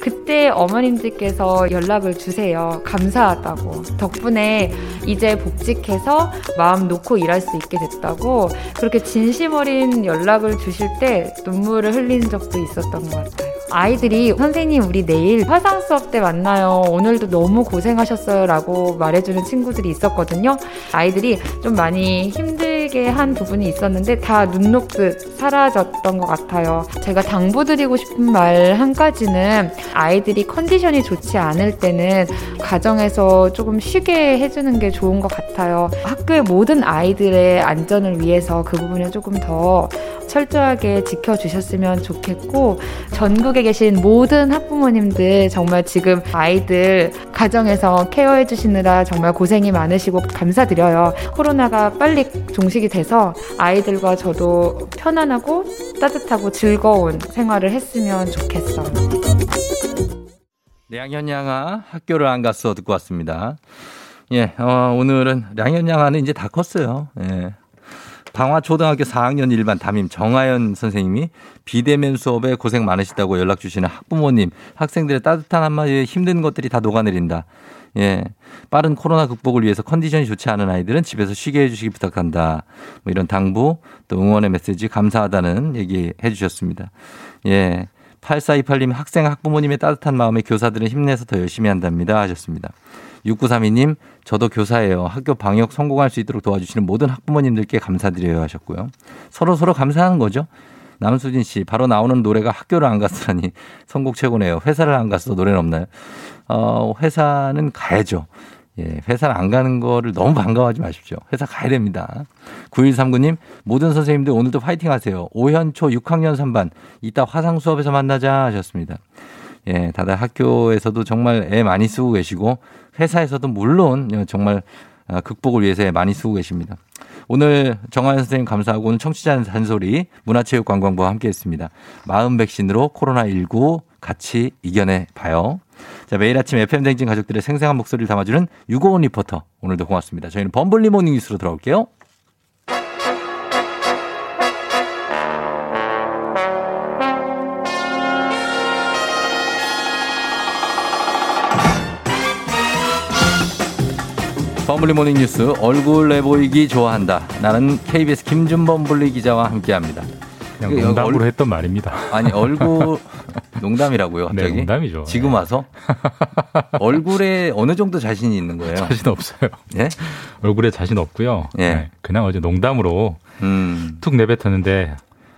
그때 어머님들께서 연락을 주세요. 감사하다고. 덕분에 이제 복직해서 마음 놓고 일할 수 있게 됐다고 그렇게 진심 어린 연락을 주실 때 눈물을 흘린 적도 있었던 것 같아요. 아이들이 선생님 우리 내일 화상 수업 때 만나요. 오늘도 너무 고생하셨어요. 라고 말해주는 친구들이 있었거든요. 아이들이 좀 많이 힘들게 한 부분이 있었는데 다 눈 녹듯 사라졌던 것 같아요. 제가 당부드리고 싶은 말 한 가지는 아이들이 컨디션이 좋지 않을 때는 가정에서 조금 쉬게 해주는 게 좋은 것 같아요. 학교의 모든 아이들의 안전을 위해서 그 부분을 조금 더 철저하게 지켜주셨으면 좋겠고 전국 에 계신 모든 학부모님들 정말 지금 아이들 가정에서 케어해 주시느라 정말 고생이 많으시고 감사드려요. 코로나가 빨리 종식이 돼서 아이들과 저도 편안하고 따뜻하고 즐거운 생활을 했으면 좋겠어. 량현양아 학교를 안 갔어 듣고 왔습니다. 예, 어, 오늘은 량현양아는 이제 다 컸어요. 예. 방화초등학교 4학년 일반 담임 정하연 선생님이 비대면 수업에 고생 많으시다고 연락 주시는 학부모님, 학생들의 따뜻한 한마디에 힘든 것들이 다 녹아내린다. 예. 빠른 코로나 극복을 위해서 컨디션이 좋지 않은 아이들은 집에서 쉬게 해주시기 부탁한다. 뭐 이런 당부, 또 응원의 메시지 감사하다는 얘기 해주셨습니다. 예. 8428님 학생 학부모님의 따뜻한 마음에 교사들은 힘내서 더 열심히 한답니다 하셨습니다. 6932님 저도 교사예요. 학교 방역 성공할 수 있도록 도와주시는 모든 학부모님들께 감사드려요 하셨고요. 서로 서로 감사하는 거죠. 남수진 씨 바로 나오는 노래가 학교를 안 갔으니 <laughs> 선곡 최고네요. 회사를 안 갔어 노래는 없나요? 어, 회사는 가야죠. 예, 회사를 안 가는 거를 너무 반가워하지 마십시오. 회사 가야 됩니다. 9139님, 모든 선생님들 오늘도 파이팅 하세요. 오현초 6학년 3반, 이따 화상 수업에서 만나자 하셨습니다. 예, 다들 학교에서도 정말 애 많이 쓰고 계시고, 회사에서도 물론 정말 아, 극복을 위해서 애 많이 쓰고 계십니다. 오늘 정하연 선생님 감사하고 오늘 청취자 잔소리 문화체육관광부와 함께 했습니다. 마음 백신으로 코로나19 같이 이겨내 봐요. 자, 매일 아침 FM댕진 가족들의 생생한 목소리를 담아주는 유고원 리포터. 오늘도 고맙습니다. 저희는 범블리 모닝 뉴스로 돌아올게요. 범블리 모닝 뉴스 얼굴 내보이기 좋아한다. 나는 KBS 김준범 블리 기자와 함께합니다. 그냥 농담으로 했던 말입니다. 아니 얼굴 <laughs> 농담이라고요. 네, 갑자기? 농담이죠. 지금 와서 <laughs> 얼굴에 어느 정도 자신이 있는 거예요? 자신 없어요. 예? 얼굴에 자신 없고요. 예. 네, 그냥 어제 농담으로 음. 툭 내뱉었는데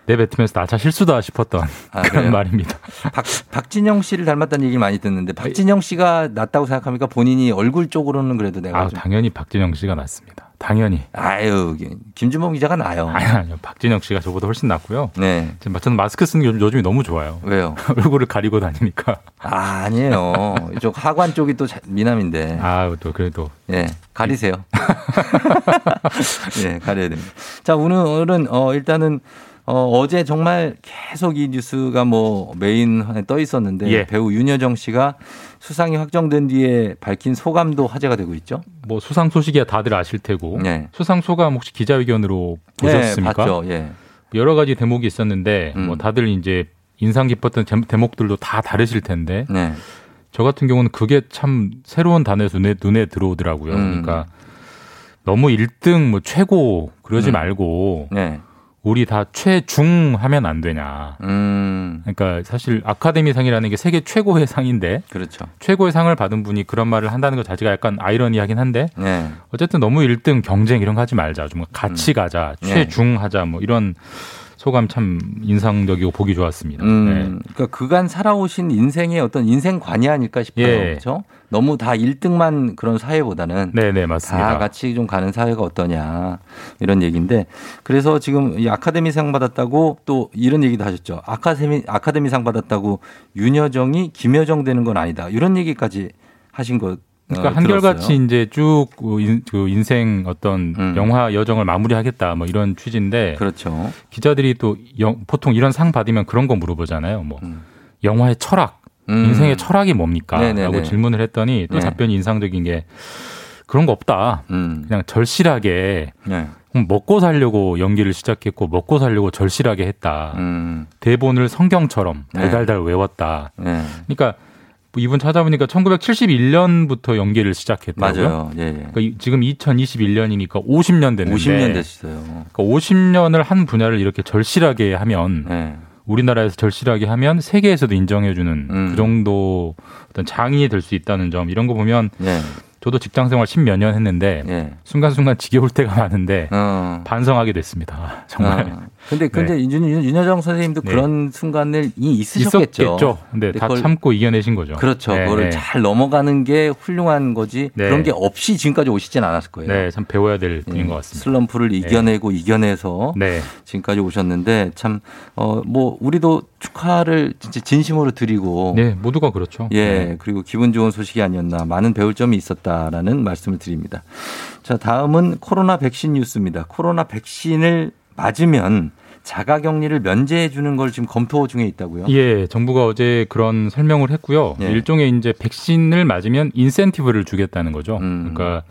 내뱉으면서 나차 실수다 싶었던 아, 그런 그래요? 말입니다. 박, 박진영 씨를 닮았다는 얘기를 많이 듣는데 박진영 씨가 낫다고 생각합니까? 본인이 얼굴 쪽으로는 그래도 내가 아, 좀 당연히 박진영 씨가 낫습니다. 당연히. 아유 김준범 기자가 나요. 아니 아니요. 박진영 씨가 저보다 훨씬 낫고요. 네. 지금 저는 마스크 쓰는 게 요즘- 요즘이 너무 좋아요. 왜요? <laughs> 얼굴을 가리고 다니니까. 아, 아니에요. <laughs> 이쪽 하관 쪽이 또 자- 미남인데. 아, 또 그래도 예, 가리세요. <laughs> 예, 가려야 됩니다. 자, 오늘은 어 일단은 어 어제 정말 계속 이 뉴스가 뭐 메인에 떠 있었는데 예. 배우 윤여정 씨가 수상이 확정된 뒤에 밝힌 소감도 화제가 되고 있죠. 뭐 수상 소식이야 다들 아실 테고. 네. 수상 소감 혹시 기자회견으로 보셨습니까? 네, 봤죠. 예. 여러 가지 대목이 있었는데 음. 뭐 다들 이제 인상 깊었던 제- 대목들도 다 다르실 텐데 네. 저 같은 경우는 그게 참 새로운 단어에서 눈에, 눈에 들어오더라고요. 음. 그러니까 너무 1등 뭐 최고 그러지 음. 말고 네. 우리 다 최중 하면 안 되냐. 음. 그러니까 사실 아카데미상이라는 게 세계 최고의 상인데 그렇죠. 최고의 상을 받은 분이 그런 말을 한다는 것 자체가 약간 아이러니하긴 한데 네. 어쨌든 너무 1등 경쟁 이런 거 하지 말자. 좀 같이 가자. 네. 최중하자. 뭐 이런 소감 참 인상적이고 보기 좋았습니다. 음, 네. 그러니까 그간 살아오신 인생의 어떤 인생관이 아닐까 싶어요. 예. 그렇죠? 너무 다 1등만 그런 사회보다는 네, 네, 맞습니다. 다 같이 좀 가는 사회가 어떠냐 이런 얘기인데 그래서 지금 이 아카데미상 받았다고 또 이런 얘기도 하셨죠. 아카데미 아카데미상 받았다고 윤여정이 김여정 되는 건 아니다. 이런 얘기까지 하신 거. 그러니까 어, 한결같이 들었어요. 이제 쭉그 인- 그 인생 어떤 음. 영화 여정을 마무리하겠다 뭐 이런 취지인데 그렇죠. 기자들이 또 영- 보통 이런 상 받으면 그런 거 물어보잖아요. 뭐 영화의 철학, 음. 인생의 철학이 뭡니까? 네네네. 라고 질문을 했더니 또 네. 답변이 인상적인 게 그런 거 없다. 음. 그냥 절실하게 네. 먹고 살려고 연기를 시작했고 먹고 살려고 절실하게 했다. 음. 대본을 성경처럼 네. 달달달 외웠다. 네. 그러니까 뭐 이분 찾아보니까 1971년부터 연기를 시작했더라고요. 맞아요. 예, 예. 그러니까 이- 지금 2021년이니까 50년 됐는데 50년 됐어요. 그러니까 50년을 한 분야를 이렇게 절실하게 하면 네. 우리나라에서 절실하게 하면 세계에서도 인정해주는 음. 그 정도 어떤 장인이 될 수 있다는 점 이런 거 보면 네. 저도 직장 생활 십몇 년 했는데 예. 순간순간 지겨울 때가 많은데 어. 반성하게 됐습니다. 아, <laughs> 정말 어. 근데 근데 네. 윤, 윤여정 선생님도 네. 그런 순간을 이 있으셨겠죠. 있었겠죠. 근데 다 참고 이겨내신 거죠. 그렇죠. 네, 그거를 네. 잘 넘어가는 게 훌륭한 거지. 네. 그런 게 없이 지금까지 오시진 않았을 거예요. 네, 참 배워야 될 예, 분인 것 같습니다. 슬럼프를 이겨내고 이겨내서 네. 지금까지 오셨는데 참 어 뭐 우리도 축하를 진짜 진심으로 드리고 네, 모두가 그렇죠. 예, 네. 그리고 기분 좋은 소식이 아니었나 많은 배울 점이 있었다라는 말씀을 드립니다. 자, 다음은 코로나 백신 뉴스입니다. 코로나 백신을 맞으면 자가 격리를 면제해 주는 걸 지금 검토 중에 있다고요? 예, 정부가 어제 그런 설명을 했고요. 예. 일종의 이제 백신을 맞으면 인센티브를 주겠다는 거죠. 음. 그러니까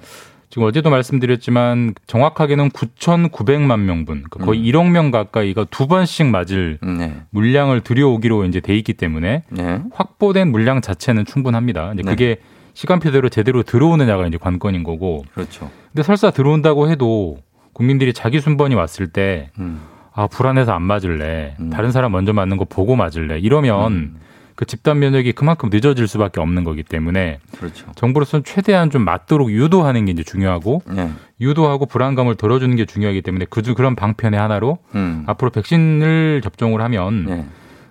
지금 어제도 말씀드렸지만 정확하게는 9,900만 명분, 그러니까 거의 음. 1억 명 가까이가 두 번씩 맞을 네. 물량을 들여오기로 이제 돼 있기 때문에 네. 확보된 물량 자체는 충분합니다. 이제 네. 그게 시간표대로 제대로 들어오느냐가 이제 관건인 거고. 그렇죠. 근데 설사 들어온다고 해도 국민들이 자기 순번이 왔을 때 음. 아, 불안해서 안 맞을래. 음. 다른 사람 먼저 맞는 거 보고 맞을래. 이러면 그 집단 면역이 그만큼 늦어질 수밖에 없는 거기 때문에 그렇죠. 정부로서는 최대한 좀 맞도록 유도하는 게 이제 중요하고 네. 유도하고 불안감을 덜어주는 게 중요하기 때문에 그 그런 방편의 하나로 음. 앞으로 백신을 접종을 하면 네.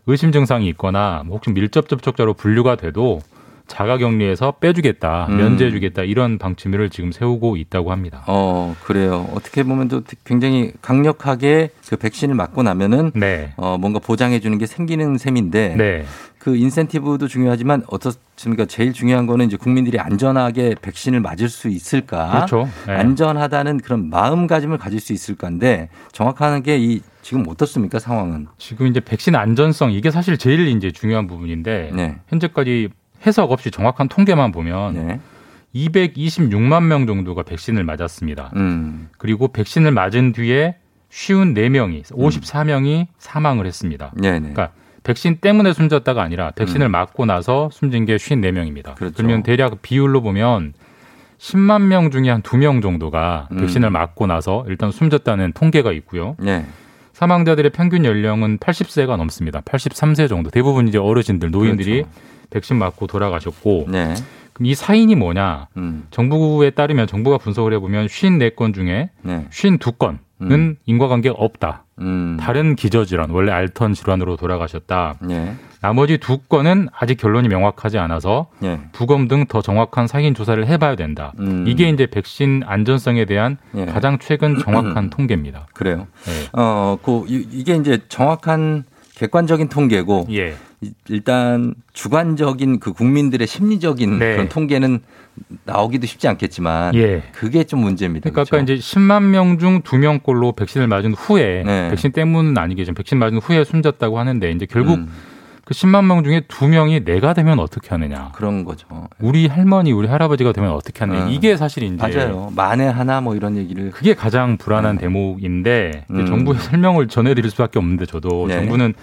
의심 증상이 있거나 뭐 혹시 밀접 접촉자로 분류가 돼도 자가격리에서 빼주겠다, 음. 면제해주겠다 이런 방침을 지금 세우고 있다고 합니다. 어, 그래요. 어떻게 보면 또 굉장히 강력하게 그 백신을 맞고 나면은 네. 어, 뭔가 보장해 주는 게 생기는 셈인데 네. 그 인센티브도 중요하지만 어떻습니까? 제일 중요한 거는 이제 국민들이 안전하게 백신을 맞을 수 있을까? 그렇죠. 네. 안전하다는 그런 마음가짐을 가질 수 있을까인데 정확한 게 이 지금 어떻습니까? 상황은? 지금 이제 백신 안전성 이게 사실 제일 이제 중요한 부분인데 네. 현재까지 해석 없이 정확한 통계만 보면 네. 226만 명 정도가 백신을 맞았습니다. 음. 그리고 백신을 맞은 뒤에 쉬운 4명이 54명이 사망을 했습니다. 음. 네네. 그러니까 백신 때문에 숨졌다가 아니라 백신을 음. 맞고 나서 숨진 게 54명입니다. 그렇죠. 그러면 대략 비율로 보면 10만 명 중에 한 2명 정도가 음. 백신을 맞고 나서 일단 숨졌다는 통계가 있고요. 네. 사망자들의 평균 연령은 80세가 넘습니다. 83세 정도. 대부분 이제 어르신들, 노인들이 백신 맞고 돌아가셨고. 네. 그럼 이 사인이 뭐냐? 음. 정부에 따르면 정부가 분석을 해보면 54건 중에 네. 52건은 음. 인과관계가 없다. 음. 다른 기저질환, 원래 알턴 질환으로 돌아가셨다. 네. 나머지 두 건은 아직 결론이 명확하지 않아서 네. 부검 등 더 정확한 사인 조사를 해봐야 된다. 음. 이게 이제 백신 안전성에 대한 예. 가장 최근 <clears throat> 정확한 통계입니다. 그래요. 네. 어, 그 이- 이게 이제 정확한 객관적인 통계고 예. 이- 일단 주관적인 그 국민들의 심리적인 네. 그런 통계는 나오기도 쉽지 않겠지만 예. 그게 좀 문제입니다. 그러니까 그렇죠? 아까 이제 10만 명 중 2명꼴로 백신을 맞은 후에 네. 백신 때문은 아니겠지만 백신 맞은 후에 숨졌다고 하는데 이제 결국 음. 그 10만 명 중에 2명이 내가 되면 어떻게 하느냐. 그런 거죠. 우리 할머니, 우리 할아버지가 되면 어떻게 하느냐. 음. 이게 사실 이제 맞아요. 만에 하나 뭐 이런 얘기를 그게 가장 불안한 대목인데 이제 음. 정부의 <laughs> 설명을 전해 드릴 수밖에 없는데 저도 네. 정부는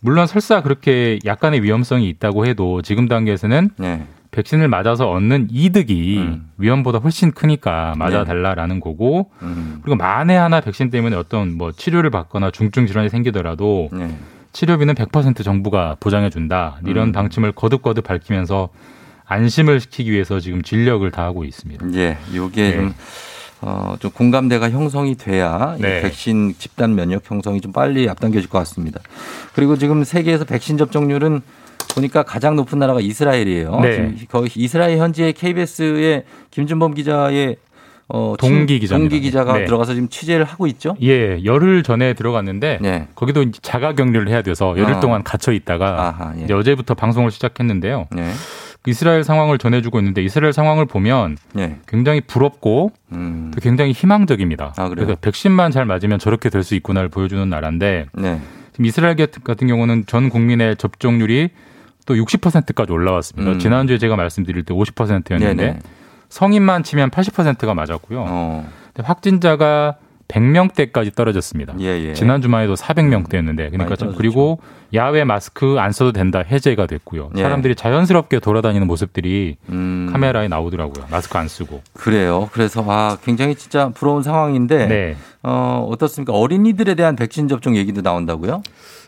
물론 설사 그렇게 약간의 위험성이 있다고 해도 지금 단계에서는 네. 백신을 맞아서 얻는 이득이 음. 위험보다 훨씬 크니까 맞아달라라는 거고 음. 그리고 만에 하나 백신 때문에 어떤 뭐 치료를 받거나 중증 질환이 생기더라도 네. 치료비는 100% 정부가 보장해 준다 이런 음. 방침을 거듭거듭 밝히면서 안심을 시키기 위해서 지금 진력을 다하고 있습니다. 예, 요게 네. 좀, 어, 좀 공감대가 형성이 돼야 이 네. 백신 집단 면역 형성이 좀 빨리 앞당겨질 것 같습니다. 그리고 지금 세계에서 백신 접종률은 보니까 가장 높은 나라가 이스라엘이에요. 네. 지금 거기 이스라엘 현지의 KBS의 김준범 기자의 어, 동기 친- 기자입니다. 동기 기자가 네. 들어가서 지금 취재를 하고 있죠. 예, 열흘 전에 들어갔는데 네. 거기도 이제 자가 격리를 해야 돼서 열흘 어. 동안 gat혀 있다가 아하, 예. 어제부터 방송을 시작했는데요. 네. 이스라엘 상황을 전해주고 있는데 이스라엘 상황을 보면 네. 굉장히 부럽고 음. 또 굉장히 희망적입니다. 아, 그래요? 그래서 백신만 잘 맞으면 저렇게 될 수 있구나를 보여주는 나라인데 네. 지금 이스라엘 같은- 경우는 전 국민의 접종률이 또 60%까지 올라왔습니다. 음. 지난주에 제가 말씀드릴 때 50%였는데 네네. 성인만 치면 80%가 맞았고요. 어. 확진자가 100명대까지 떨어졌습니다. 예, 예. 지난 주만 해도 400명대였는데 그러니까 많이 좀. 그리고 야외 마스크 안 써도 된다 해제가 됐고요. 예. 사람들이 자연스럽게 돌아다니는 모습들이 음. 카메라에 나오더라고요. 마스크 안 쓰고. 그래요. 그래서 아 굉장히 진짜 부러운 상황인데 네. 어, 어떻습니까? 어린이들에 대한 백신 접종 얘기도 나온다고요?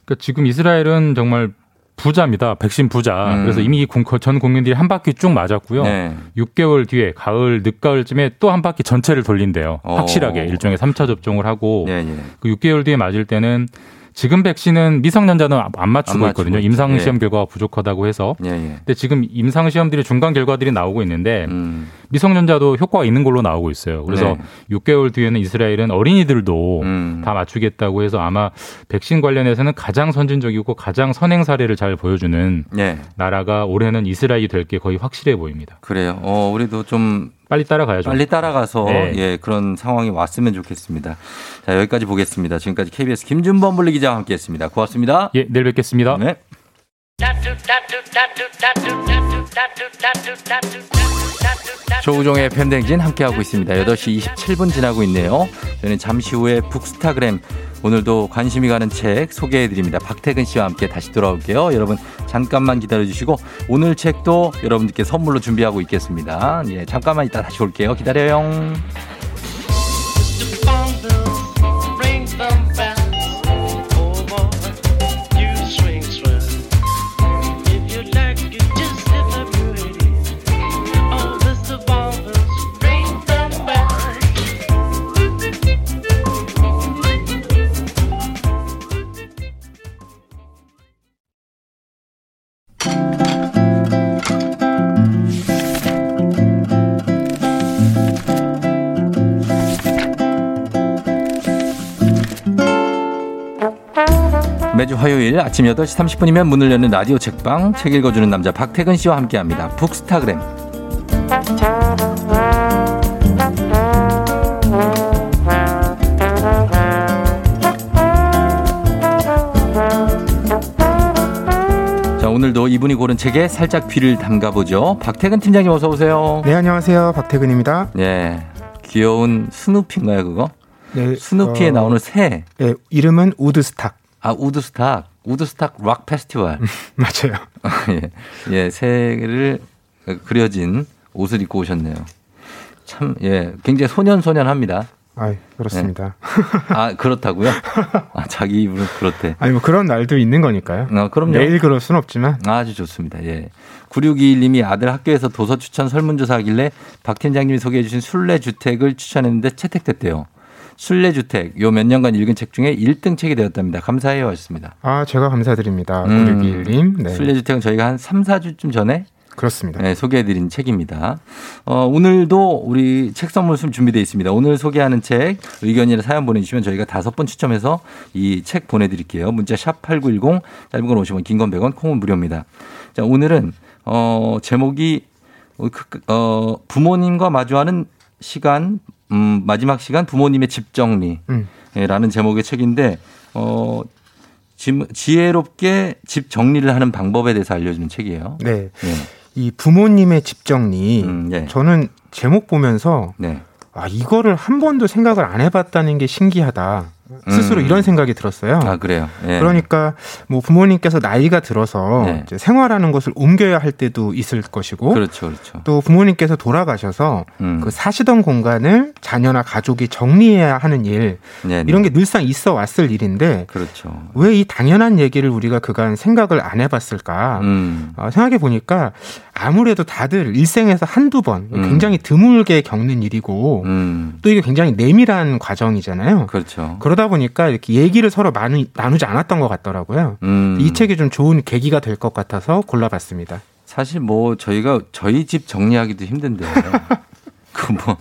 그러니까 지금 이스라엘은 정말 부자입니다. 백신 부자. 음. 그래서 이미 군- 전 국민들이 한 바퀴 쭉 맞았고요. 네. 6개월 뒤에 가을 늦가을쯤에 또 한 바퀴 전체를 돌린대요. 어. 확실하게 일종의 3차 접종을 하고 예, 예. 그 6개월 뒤에 맞을 때는 지금 백신은 미성년자는 안 맞추고 안 있거든요. 임상 시험 예. 결과가 부족하다고 해서. 예, 예. 근데 지금 임상 시험들이 중간 결과들이 나오고 있는데 음. 미성년자도 효과가 있는 걸로 나오고 있어요. 그래서 네. 6개월 뒤에는 이스라엘은 어린이들도 음. 다 맞추겠다고 해서 아마 백신 관련해서는 가장 선진적이고 가장 선행 사례를 잘 보여주는 예. 나라가 올해는 이스라엘이 될 게 거의 확실해 보입니다. 그래요. 어, 우리도 좀 빨리 따라가야죠. 빨리 따라가서 네. 예, 그런 상황이 왔으면 좋겠습니다. 자, 여기까지 보겠습니다. 지금까지 KBS 김준범 분리 기자와 함께 했습니다. 고맙습니다. 예, 내일 뵙겠습니다. 네. 조우종의 팬댕진 함께하고 있습니다. 8시 27분 지나고 있네요. 저는 잠시 후에 북스타그램 오늘도 관심이 가는 책 소개해드립니다. 박태근 씨와 함께 다시 돌아올게요. 여러분 잠깐만 기다려주시고 오늘 책도 여러분들께 선물로 준비하고 있겠습니다. 예, 잠깐만 이따 다시 올게요. 기다려요. 매주 화요일 아침 8시 30분이면 문을 여는 라디오 책방 책 읽어주는 남자 박태근 씨와 함께합니다. 북스타그램. 자 오늘도 이분이 고른 책에 살짝 귀를 담가보죠. 박태근 팀장님 어서 오세요. 네 안녕하세요 박태근입니다. 네 귀여운 스누피인가요 그거? 네, 스누피에 어, 나오는 새. 네 이름은 우드스탁. 아 우드스탁. 우드스탁 락 페스티벌. 맞아요. 예, 예, 새를 그려진 옷을 입고 오셨네요. 참, 예, 굉장히 소년소년합니다. 아 그렇습니다. 예. 아, 그렇다고요? 아, 자기 입으로 그렇대. 아니 뭐 그런 날도 있는 거니까요. 어, 그럼요. 매일 그럴 순 없지만. 아주 좋습니다. 예. 9621님이 아들 학교에서 도서 추천 설문조사 하길래 박 팀장님이 소개해 주신 순례 주택을 추천했는데 채택됐대요. 순례주택, 요 몇 년간 읽은 책 중에 1등 책이 되었답니다. 감사해요. 하셨습니다. 아 제가 감사드립니다. 음, 9621님. 네. 순례주택은 저희가 한 3, 4주쯤 전에 그렇습니다. 네, 소개해드린 책입니다. 어, 오늘도 우리 책 선물 좀 준비되어 있습니다. 오늘 소개하는 책 의견이나 사연 보내주시면 저희가 다섯 분 추첨해서 이 책 보내드릴게요. 문자 샵 8910 짧은 건 50원 긴 건 100원 콩은 무료입니다. 자 오늘은 어, 제목이 어, 그, 어, 부모님과 마주하는 시간 음, 마지막 시간 부모님의 집 정리라는 음. 제목의 책인데 어, 지- 지혜롭게 집 정리를 하는 방법에 대해서 알려주는 책이에요. 네. 예. 이 부모님의 집 정리. 예. 저는 제목 보면서 네. 아 이거를 한 번도 생각을 안 해봤다는 게 신기하다. 스스로 음. 이런 생각이 들었어요. 아 그래요. 예. 그러니까 뭐 부모님께서 나이가 들어서 네. 이제 생활하는 것을 옮겨야 할 때도 있을 것이고 그렇죠, 그렇죠. 또 부모님께서 돌아가셔서 음. 그 사시던 공간을 자녀나 가족이 정리해야 하는 일 네, 네. 이런 게 늘상 있어 왔을 일인데 그렇죠. 왜 이 당연한 얘기를 우리가 그간 생각을 안 해봤을까 음. 어, 생각해 보니까 아무래도 다들 일생에서 한두 번 음. 굉장히 드물게 겪는 일이고 음. 또 이게 굉장히 내밀한 과정이잖아요. 그렇죠. 그러다 보니까 이렇게 얘기를 서로 나누, 나누지 않았던 것 같더라고요. 음. 이 책이 좀 좋은 계기가 될 것 같아서 골라봤습니다. 사실 뭐 저희가 저희 집 정리하기도 힘든데 <laughs> 그뭐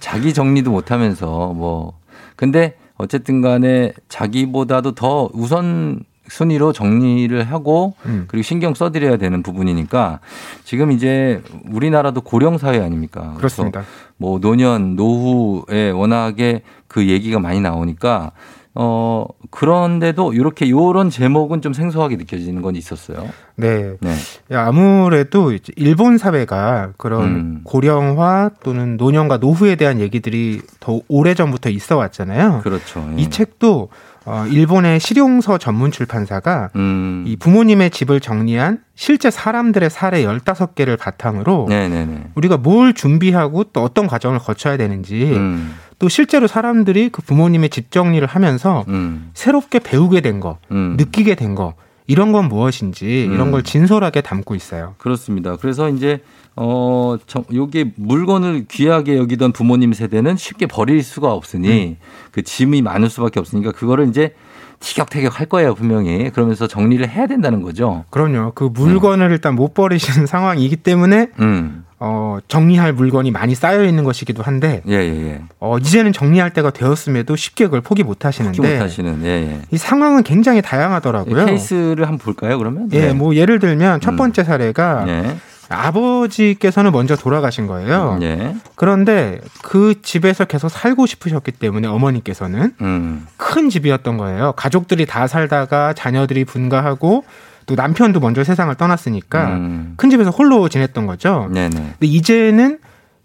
자기 정리도 못하면서 뭐 근데 어쨌든 간에 자기보다도 더 우선 순위로 정리를 하고 음. 그리고 신경 써드려야 되는 부분이니까 지금 이제 우리나라도 고령 사회 아닙니까? 그렇습니다. 뭐 노년 노후에 워낙에 그 얘기가 많이 나오니까 어 그런데도 이렇게 요런 제목은 좀 생소하게 느껴지는 건 있었어요. 네. 네. 아무래도 일본 사회가 그런 음. 고령화 또는 노년과 노후에 대한 얘기들이 더 오래전부터 있어 왔잖아요. 그렇죠. 예. 이 책도 어, 일본의 실용서 전문 출판사가 음. 이 부모님의 집을 정리한 실제 사람들의 사례 15개를 바탕으로 네네네. 우리가 뭘 준비하고 또 어떤 과정을 거쳐야 되는지 음. 또 실제로 사람들이 그 부모님의 집 정리를 하면서 음. 새롭게 배우게 된 거, 음. 느끼게 된 거, 이런 건 무엇인지 이런 음. 걸 진솔하게 담고 있어요. 그렇습니다. 그래서 이제 어, 정, 요게 물건을 귀하게 여기던 부모님 세대는 쉽게 버릴 수가 없으니 그 짐이 많을 수밖에 없으니까 그거를 이제 티격태격 할 거예요, 분명히. 그러면서 정리를 해야 된다는 거죠. 그럼요. 그 물건을 일단 못 버리시는 <laughs> 상황이기 때문에 음. 어, 정리할 물건이 많이 쌓여 있는 것이기도 한데 예, 예, 예. 어, 이제는 정리할 때가 되었음에도 쉽게 그걸 포기 못 하시는데 포기 못 하시는, 예, 예. 이 상황은 굉장히 다양하더라고요. 케이스를 한번 볼까요, 그러면? 예, 네. 뭐 예를 들면 첫 번째 사례가 예. 아버지께서는 먼저 돌아가신 거예요. 예. 그런데 그 집에서 계속 살고 싶으셨기 때문에 어머니께서는 음. 큰 집이었던 거예요. 가족들이 다 살다가 자녀들이 분가하고 또 남편도 먼저 세상을 떠났으니까 음. 큰 집에서 홀로 지냈던 거죠. 네네. 근데 이제는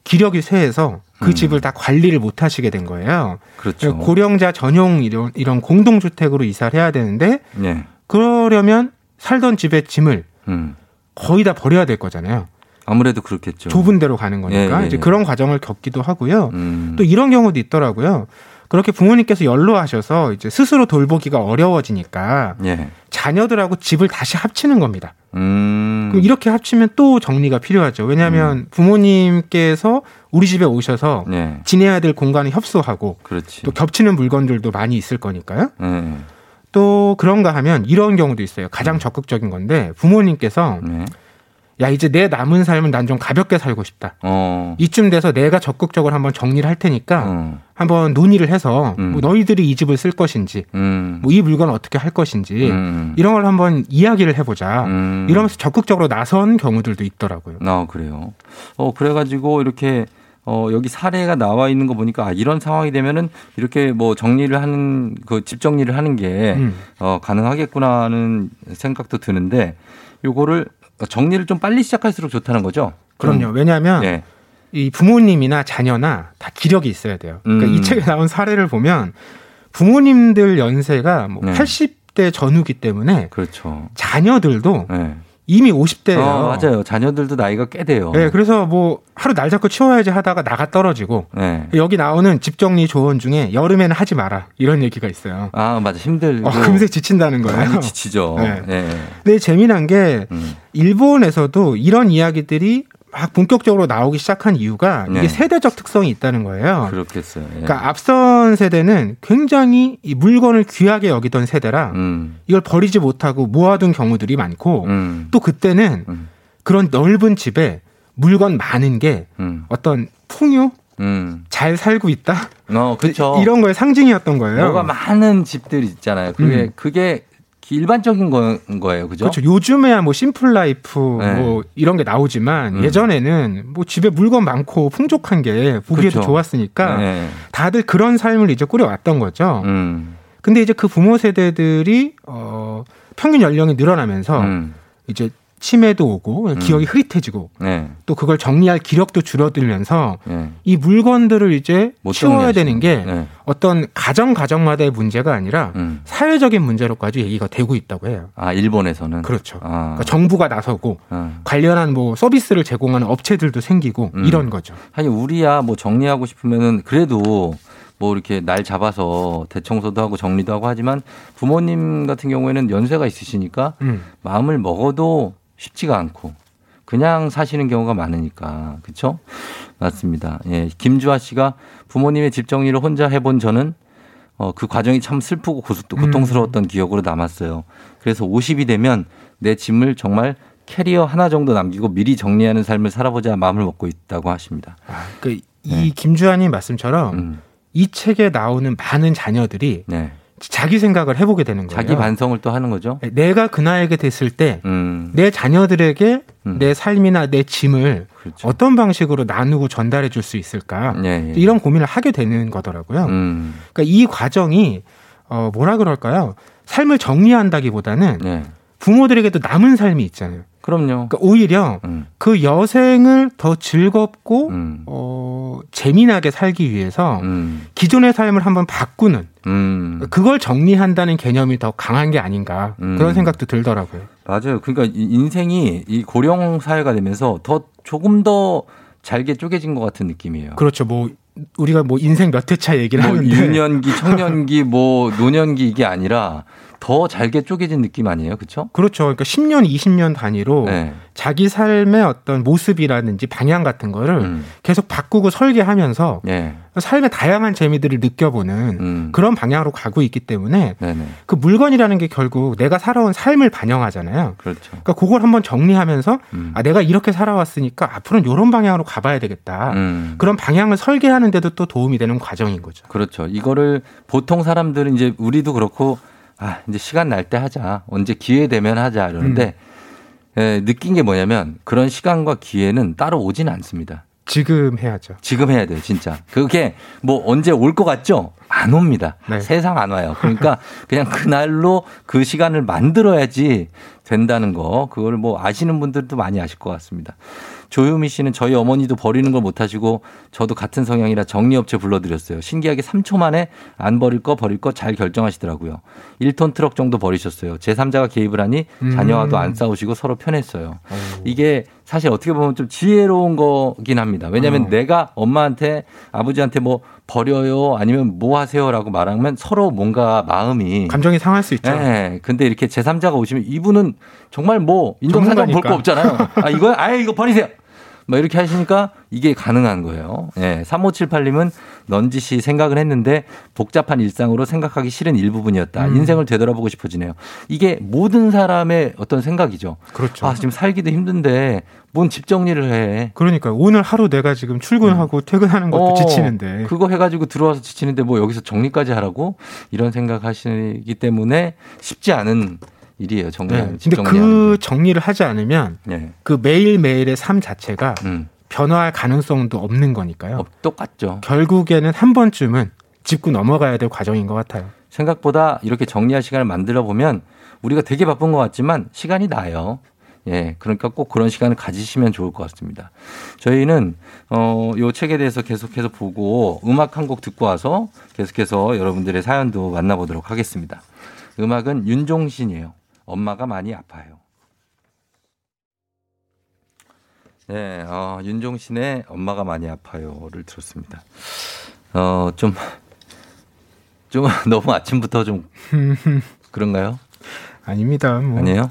기력이 쇠해서 그 음. 집을 다 관리를 못 하시게 된 거예요. 그렇죠. 고령자 전용 이런, 이런 공동주택으로 이사를 해야 되는데 예. 그러려면 살던 집의 짐을 음. 거의 다 버려야 될 거잖아요. 아무래도 그렇겠죠. 좁은 데로 가는 거니까 예, 예, 이제 예. 그런 과정을 겪기도 하고요. 음. 또 이런 경우도 있더라고요. 그렇게 부모님께서 연로하셔서 이제 스스로 돌보기가 어려워지니까 예. 자녀들하고 집을 다시 합치는 겁니다. 음. 그럼 이렇게 합치면 또 정리가 필요하죠. 왜냐하면 부모님께서 우리 집에 오셔서 예. 지내야 될 공간을 협소하고 그렇지. 또 겹치는 물건들도 많이 있을 거니까요. 예. 또 그런가 하면 이런 경우도 있어요. 가장 적극적인 건데 부모님께서 네. 야 이제 내 남은 삶은 난좀 가볍게 살고 싶다. 어. 이쯤 돼서 내가 적극적으로 한번 정리를 할 테니까 어. 한번 논의를 해서 음. 뭐 너희들이 이 집을 쓸 것인지 음. 뭐이 물건 어떻게 할 것인지 음. 이런 걸 한번 이야기를 해보자. 음. 이러면서 적극적으로 나선 경우들도 있더라고요. 아, 그래요. 어, 그래가지고 이렇게 어, 여기 사례가 나와 있는 거 보니까 아, 이런 상황이 되면은 이렇게 뭐 정리를 하는 그 집 정리를 하는 게 음. 어, 가능하겠구나 하는 생각도 드는데 요거를 정리를 좀 빨리 시작할수록 좋다는 거죠. 그럼요. 왜냐하면 네. 이 부모님이나 자녀나 다 기력이 있어야 돼요. 그러니까 음. 이 책에 나온 사례를 보면 부모님들 연세가 뭐 네. 80대 전후기 때문에 그렇죠. 자녀들도 네. 이미 50대예요. 어, 맞아요. 자녀들도 나이가 꽤 돼요. 네, 그래서 뭐 하루 날 잡고 치워야지 하다가 나가 떨어지고 네. 여기 나오는 집 정리 조언 중에 여름에는 하지 마라 이런 얘기가 있어요. 아, 맞아. 힘들고. 어, 금세 지친다는 거예요. 많이 지치죠. 네. 네. 근데 재미난 게 음. 일본에서도 이런 이야기들이 막 본격적으로 나오기 시작한 이유가 네. 이게 세대적 특성이 있다는 거예요. 그렇겠어요. 예. 그러니까 앞선 세대는 굉장히 이 물건을 귀하게 여기던 세대라 음. 이걸 버리지 못하고 모아둔 경우들이 많고 음. 또 그때는 그런 넓은 집에 물건 많은 게 음. 어떤 풍요 음. 잘 살고 있다 어, 그렇죠. 이런 거의 상징이었던 거예요. 뭐가 많은 집들 있잖아요. 그게 음. 그게 일반적인 거, 거예요. 그죠? 그렇죠. 요즘에야 뭐 심플 라이프 네. 뭐 이런 게 나오지만 음. 예전에는 뭐 집에 물건 많고 풍족한 게 보기에도 그렇죠. 좋았으니까 네. 다들 그런 삶을 이제 꾸려왔던 거죠. 음. 근데 이제 그 부모 세대들이 어 평균 연령이 늘어나면서 음. 이제 치매도 오고 기억이 흐릿해지고 네. 또 그걸 정리할 기력도 줄어들면서 네. 이 물건들을 이제 못 치워야. 되는 게 네. 어떤 가정 가정마다의 문제가 아니라 음. 사회적인 문제로까지 얘기가 되고 있다고 해요. 아, 일본에서는 그렇죠. 아. 그러니까 정부가 나서고 어. 관련한 뭐 서비스를 제공하는 업체들도 생기고 음. 이런 거죠. 아니 우리야 뭐 정리하고 싶으면은 그래도 뭐 이렇게 날 잡아서 대청소도 하고 정리도 하고 하지만 부모님 같은 경우에는 연세가 있으시니까 음. 마음을 먹어도 쉽지가 않고 그냥 사시는 경우가 많으니까 그렇죠? 맞습니다. 예, 김주아 씨가 부모님의 집 정리를 혼자 해본 저는 어, 그 과정이 참 슬프고 고스- 고통스러웠던 기억으로 남았어요. 그래서 50이 되면 내 짐을 정말 캐리어 하나 정도 남기고 미리 정리하는 삶을 살아보자 마음을 먹고 있다고 하십니다. 그이 김주환님 말씀처럼 음. 이 책에 나오는 많은 자녀들이 네. 자기 생각을 해보게 되는 거예요. 자기 반성을 또 하는 거죠. 내가 그 나이가 됐을 때내 음. 자녀들에게 내 삶이나 내 짐을 그렇죠. 어떤 방식으로 나누고 전달해 줄 수 있을까 예, 예. 이런 고민을 하게 되는 거더라고요. 음. 그러니까 이 과정이 어 뭐라 그럴까요? 삶을 정리한다기보다는 네. 부모들에게도 남은 삶이 있잖아요. 그럼요. 그러니까 오히려 음. 그 여생을 더 즐겁고 어, 재미나게 살기 위해서 음. 기존의 삶을 한번 바꾸는 음. 그걸 정리한다는 개념이 더 강한 게 아닌가 음. 그런 생각도 들더라고요. 맞아요. 그러니까 이 인생이 이 고령 사회가 되면서 더 조금 더 잘게 쪼개진 것 같은 느낌이에요. 그렇죠. 뭐 우리가 뭐 인생 몇 회차 얘기를 뭐 하는데 유년기, 청년기, 뭐 노년기 이게 아니라 더 잘게 쪼개진 느낌 아니에요, 그렇죠? 그렇죠. 그러니까 10년, 20년 단위로 네. 자기 삶의 어떤 모습이라든지 방향 같은 거를 음. 계속 바꾸고 설계하면서 예. 삶의 다양한 재미들을 느껴보는 음. 그런 방향으로 가고 있기 때문에 네네. 그 물건이라는 게 결국 내가 살아온 삶을 반영하잖아요. 그렇죠. 그러니까 그걸 한번 정리하면서 음. 아 내가 이렇게 살아왔으니까 앞으로는 이런 방향으로 가봐야 되겠다. 음. 그런 방향을 설계하는데도 또 도움이 되는 과정인 거죠. 그렇죠. 이거를 보통 사람들은 이제 우리도 그렇고 아, 이제 시간 날 때 하자. 언제 기회 되면 하자. 이러는데 음. 예, 느낀 게 뭐냐면 그런 시간과 기회는 따로 오진 않습니다. 지금 해야죠. 지금 해야 돼요, 진짜. 그게 뭐 언제 올 것 같죠? 안 옵니다. 세상 안 와요. 그러니까 그냥 그날로 그 시간을 만들어야지 된다는 거. 그걸 뭐 아시는 분들도 많이 아실 것 같습니다. 조유미 씨는 저희 어머니도 버리는 걸 못하시고 저도 같은 성향이라 정리업체 불러드렸어요. 신기하게 3초 만에 안 버릴 거 버릴 거 잘 결정하시더라고요. 1톤 트럭 정도 버리셨어요. 제3자가 개입을 하니 자녀와도 안 싸우시고 서로 편했어요. 이게 사실 어떻게 보면 좀 지혜로운 거긴 합니다. 왜냐하면 어. 내가 엄마한테 아버지한테 뭐 버려요 아니면 뭐 하세요라고 말하면 서로 뭔가 마음이 감정이 상할 수 있죠. 네. 근데 이렇게 제3자가 오시면 이분은 정말 뭐 인정사정 볼 거. 없잖아요. 아, 이거, 아예 이거 버리세요. 뭐 이렇게 하시니까 이게 가능한 거예요. 예. 3578님은 넌지시 생각을 했는데 복잡한 일상으로 생각하기 싫은 일부분이었다. 음. 인생을 되돌아보고 싶어지네요. 이게 모든 사람의 어떤 생각이죠. 그렇죠. 아, 지금 살기도 힘든데 뭔 집 정리를 해. 그러니까 오늘 하루 내가 지금 출근하고 퇴근하는 것도 어, 지치는데. 그거 해가지고 들어와서 지치는데 뭐 여기서 정리까지 하라고 이런 생각 하시기 때문에 쉽지 않은 일이에요. 정리. 네. 근데 그 정리를 하지 않으면 네. 그 매일 매일의 삶 자체가 음. 변화할 가능성도 없는 거니까요. 어, 똑같죠. 결국에는 한 번쯤은 짚고 넘어가야 될 과정인 것 같아요. 생각보다 이렇게 정리할 시간을 만들어 보면 우리가 되게 바쁜 것 같지만 시간이 나요. 예, 그러니까 꼭 그런 시간을 가지시면 좋을 것 같습니다. 저희는 어, 요 책에 대해서 계속해서 보고 음악 한 곡 듣고 와서 계속해서 여러분들의 사연도 만나보도록 하겠습니다. 음악은 윤종신이에요. 엄마가 많이 아파요. 네, 어, 윤종신의 엄마가 많이 아파요를 들었습니다. 어, 좀, 좀 <laughs> 너무 아침부터 좀 <laughs> 그런가요? 아닙니다. 뭐. 아니에요?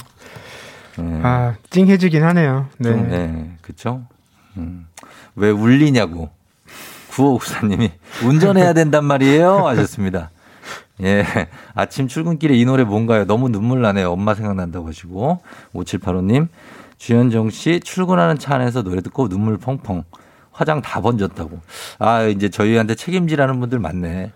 네. 아, 찡해지긴 하네요. 네. 좀, 네, 그쵸? 음. 왜 울리냐고. 9594님이 <laughs> 운전해야 된단 말이에요? 하셨습니다. <laughs> 예. 아침 출근길에 이 노래 뭔가요? 너무 눈물 나네요. 엄마 생각난다고 하시고. 5785님. 주현정 씨 출근하는 차 안에서 노래 듣고 눈물 펑펑. 화장 다 번졌다고. 아, 이제 저희한테 책임지라는 분들 많네.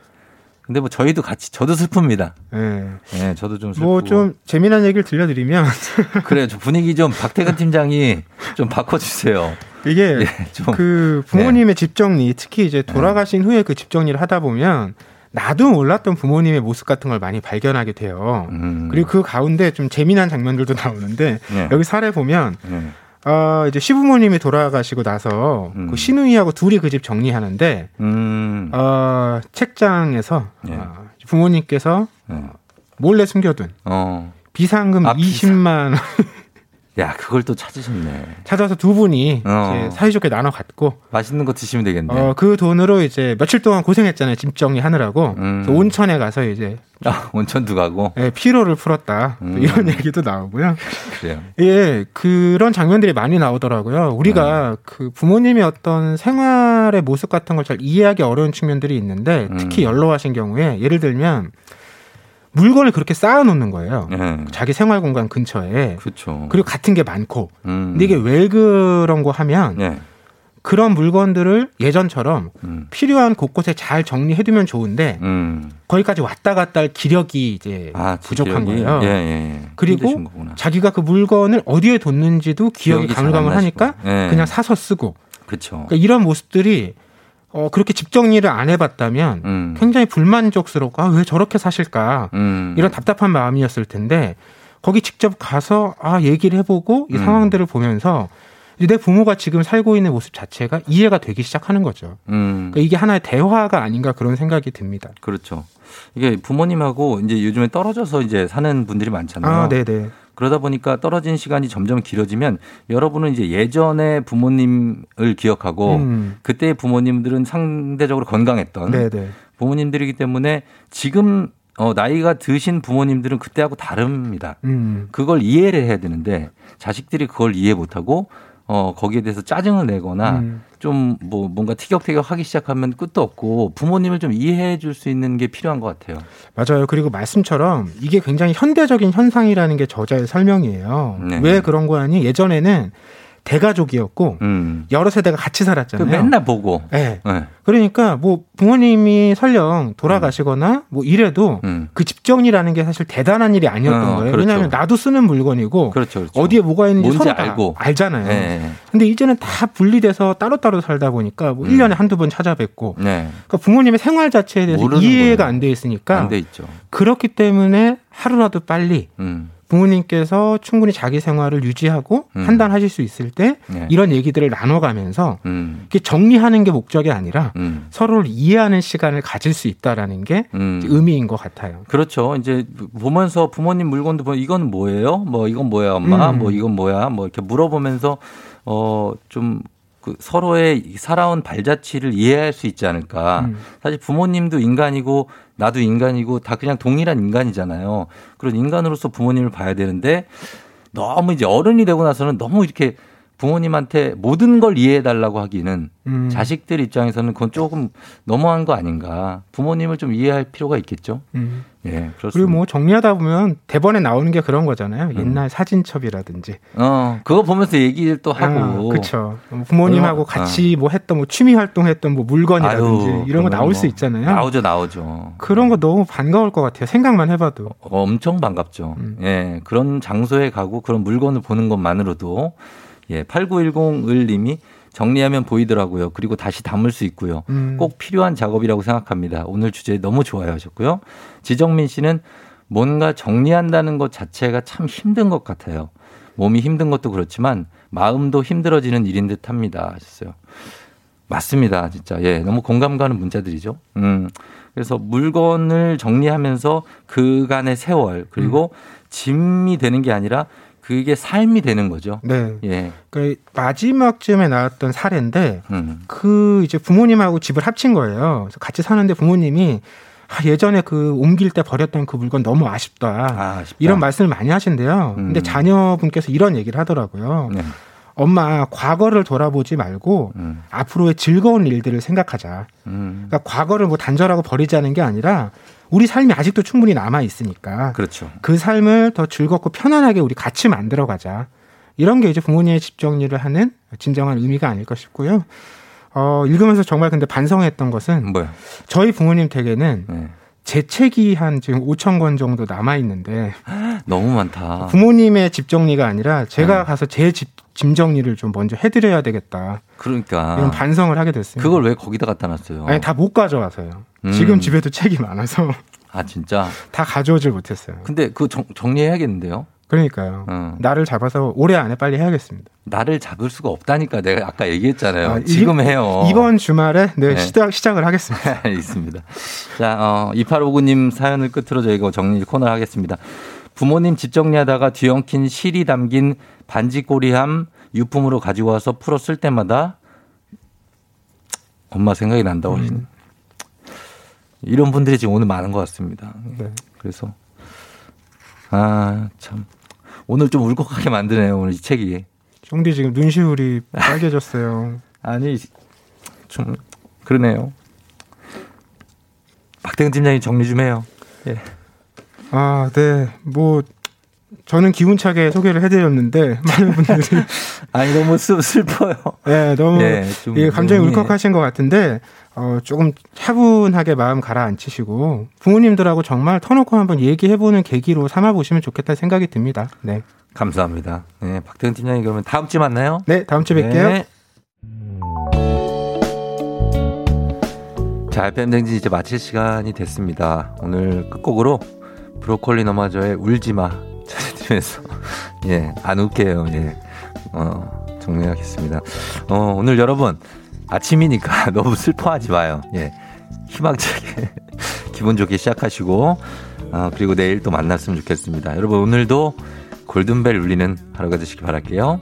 근데 뭐 저희도 같이, 저도 슬픕니다. 네. 예, 저도 좀 슬프고. 뭐 좀 재미난 얘기를 들려드리면 <laughs> 그래요. 저 분위기 좀 박태근 팀장이 좀 바꿔주세요. 이게 예, 좀. 그 부모님의 집 정리, 특히 이제 돌아가신 후에 그 집 정리를 하다 보면 나도 몰랐던 부모님의 모습 같은 걸 많이 발견하게 돼요. 음. 그리고 그 가운데 좀 재미난 장면들도 <laughs> 나오는데 네. 여기 사례 보면 네. 어, 이제 시부모님이 돌아가시고 나서 음. 그 시누이하고 둘이 그 집 정리하는데 음. 어, 책장에서 네. 어, 부모님께서 네. 몰래 숨겨둔 어. 비상금 아, 20만 원 야, 그걸 또 찾으셨네. 찾아서 두 분이 어. 이제 사이좋게 나눠 갖고 맛있는 거 드시면 되겠네. 어, 그 돈으로 이제 며칠 동안 고생했잖아요. 집 정리하느라고. 음. 온천에 가서 이제 아, 온천도 가고. 예, 피로를 풀었다. 또 음. 이런 얘기도 나오고요. 그래요. 예, 그런 장면들이 많이 나오더라고요. 우리가 음. 그 부모님의 어떤 생활의 모습 같은 걸 잘 이해하기 어려운 측면들이 있는데 특히 음. 연로하신 경우에 예를 들면 물건을 그렇게 쌓아놓는 거예요. 네. 자기 생활 공간 근처에. 그렇죠. 그리고 같은 게 많고. 음. 근데 이게 왜 그런 거 하면 네. 그런 물건들을 예전처럼 음. 필요한 곳곳에 잘 정리해두면 좋은데 음. 거기까지 왔다 갔다 할 기력이 이제 아, 부족한 기억이? 거예요. 예, 예, 예. 그리고. 자기가 그 물건을 어디에 뒀는지도 기억이 가물가물하니까. 예. 그냥 사서 쓰고 그렇죠. 그러니까 이런 모습들이 어, 그렇게 집 정리를 안 해봤다면 음. 굉장히 불만족스럽고 아, 왜 저렇게 사실까 음. 이런 답답한 마음이었을 텐데 거기 직접 가서 아 얘기를 해보고 이 음. 상황들을 보면서 내 부모가 지금 살고 있는 모습 자체가 이해가 되기 시작하는 거죠. 음. 그러니까 이게 하나의 대화가 아닌가 그런 생각이 듭니다. 그렇죠. 이게 부모님하고 이제 요즘에 떨어져서 이제 사는 분들이 많잖아요. 아, 네네. 그러다 보니까 떨어진 시간이 점점 길어지면 여러분은 이제 예전의 부모님을 기억하고 음. 그때의 부모님들은 상대적으로 건강했던 네네. 부모님들이기 때문에 지금 어, 나이가 드신 부모님들은 그때하고 다릅니다. 음. 그걸 이해를 해야 되는데 자식들이 그걸 이해 못하고 어, 거기에 대해서 짜증을 내거나 음. 좀뭐 뭔가 티격태격 하기 시작하면 끝도 없고 부모님을 좀 이해해 줄 수 있는 게 필요한 것 같아요. 맞아요. 그리고 말씀처럼 이게 굉장히 현대적인 현상이라는 게 저자의 설명이에요. 네. 왜 그런 거 하니? 예전에는 대가족이었고 음. 여러 세대가 같이 그 살았잖아요. 맨날 보고. 네. 네. 그러니까 뭐 부모님이 설령 돌아가시거나 뭐 이래도 음. 그집 정리라는 게 사실 대단한 일이 아니었던 어, 거예요. 그렇죠. 왜냐하면 나도 쓰는 물건이고 그렇죠, 그렇죠. 어디에 뭐가 있는지 서로 다 알고. 알잖아요. 네. 근데 이제는 다 분리돼서 따로따로 살다 보니까 뭐 1년에 한두 번 찾아뵙고 네. 그러니까 부모님의 생활 자체에 대해서 이해가. 안 돼 있으니까 안돼 있죠. 그렇기 때문에 하루라도 빨리 음. 부모님께서 충분히 자기 생활을 유지하고 음. 판단하실 수 있을 때 네. 이런 얘기들을 나눠가면서 음. 정리하는 게 목적이 아니라 음. 서로를 이해하는 시간을 가질 수 있다라는 게 음. 의미인 것 같아요. 그렇죠. 이제 보면서 부모님 물건도 보면 이건 뭐예요? 뭐 이건 뭐야, 엄마? 음. 뭐 이건 뭐야? 뭐 이렇게 물어보면서 어 좀 그 서로의 살아온 발자취를 이해할 수 있지 않을까. 음. 사실 부모님도 인간이고 나도 인간이고 다 그냥 동일한 인간이잖아요. 그런 인간으로서 부모님을 봐야 되는데 너무 이제 어른이 되고 나서는 너무 이렇게 부모님한테 모든 걸 이해해 달라고 하기는 음. 자식들 입장에서는 그건 조금 너무한 거 아닌가. 부모님을 좀 이해할 필요가 있겠죠. 음. 예, 그렇습니다. 그리고 뭐 정리하다 보면 대본에 나오는 게 그런 거잖아요. 옛날 사진첩이라든지. 어, 그거 보면서 얘기를 또 하고. 그렇죠. 부모님하고 어, 같이 뭐 했던 뭐 취미 활동했던 뭐 물건이라든지 아유, 이런 거 나올 뭐 수 있잖아요. 나오죠, 나오죠. 그런 거 너무 반가울 것 같아요. 생각만 해봐도. 어, 엄청 반갑죠. 예, 그런 장소에 가고 그런 물건을 보는 것만으로도 예, 8910을 님이 정리하면 보이더라고요. 그리고 다시 담을 수 있고요. 음. 꼭 필요한 작업이라고 생각합니다. 오늘 주제 너무 좋아요 하셨고요. 지정민 씨는 뭔가 정리한다는 것 자체가 참 힘든 것 같아요. 몸이 힘든 것도 그렇지만 마음도 힘들어지는 일인 듯 합니다. 하셨어요. 맞습니다. 진짜. 예, 너무 공감 가는 문자들이죠. 음. 그래서 물건을 정리하면서 그간의 세월 그리고 짐이 되는 게 아니라 그게 삶이 되는 거죠. 네. 예. 그 마지막쯤에 나왔던 사례인데 음. 그 이제 부모님하고 집을 합친 거예요. 그래서 같이 사는데 부모님이 아, 예전에 그 옮길 때 버렸던 그 물건 너무 아쉽다. 이런 말씀을 많이 하신대요. 근데 자녀분께서 이런 얘기를 하더라고요. 네. 엄마, 과거를 돌아보지 말고 앞으로의 즐거운 일들을 생각하자. 음. 그러니까 과거를 뭐 단절하고 버리자는 게 아니라 우리 삶이 아직도 충분히 남아 있으니까 그렇죠. 그 삶을 더 즐겁고 편안하게 우리 같이 만들어 가자. 이런 게 이제 부모님의 집 정리를 하는 진정한 의미가 아닐까 싶고요. 어, 읽으면서 정말 근데 반성했던 것은 뭐야? 저희 부모님 댁에는 네. 제 책이 한 지금 5천 권 정도 남아 있는데 <gasps> 너무 많다. 부모님의 집 정리가 아니라 제가 네. 가서 제 집 짐 정리를 좀 먼저 해드려야 되겠다. 그러니까 이런 반성을 하게 됐습니다. 그걸 왜 거기다 갖다 놨어요? 아니 다 못 가져와서요. 음. 지금 집에도 책이 많아서 아 진짜. 다 가져오질 못했어요. 근데 그 정, 정리해야겠는데요. 그러니까요. 어. 나를 잡아서 올해 안에 빨리 해야겠습니다. 나를 잡을 수가 없다니까 내가 아까 얘기했잖아요. 아, 이- 지금 해요. 이번 주말에 네, 네. 시작 시작을 하겠습니다. <laughs> 있습니다. 자, 어, 2859님 사연을 끝으로 저희가 정리 코너를 하겠습니다. 부모님 집 정리하다가 뒤엉킨 실이 담긴 반지꼬리함 유품으로 가지고 와서 풀어 쓸 때마다 엄마 생각이 난다고 하시네. 이런 분들이 지금 오늘 많은 것 같습니다. 네. 그래서 아 참 오늘 좀 울컥하게 만드네요 오늘 이 책이. 종디 지금 눈시울이 빨개졌어요. <laughs> 아니 좀 그러네요. 박태근 팀장님 정리 좀 해요. 예. 아, 네. 뭐 저는 기운차게 소개를 해드렸는데 <laughs> 많은 분들이 <laughs> 아니 너무 슬, 슬퍼요. 네, 너무 예, 좀 예, 감정이 너무 울컥하신 것 같은데 어, 조금 차분하게 마음 가라앉히시고 부모님들하고 정말 터놓고 한번 얘기해보는 계기로 삼아 보시면 좋겠다는 생각이 듭니다. 네. 감사합니다. 네, 박태근 팀장님 그러면 다음 주에 만나요. 네, 다음 주에 뵐게요. 네. 자, FM 댕진 이제 마칠 시간이 됐습니다. 오늘 끝곡으로 브로콜리 너마저의 울지마 전해드리면서 <laughs> 예, 안 웃게요. 예, 어, 정리하겠습니다. 어, 오늘 여러분 아침이니까 <laughs> 너무 슬퍼하지 마요. 예, 희망차게 <laughs> 기분 좋게 시작하시고 어, 그리고 내일 또 만났으면 좋겠습니다. 여러분 오늘도 골든벨 울리는 하루가 되시기 바랄게요.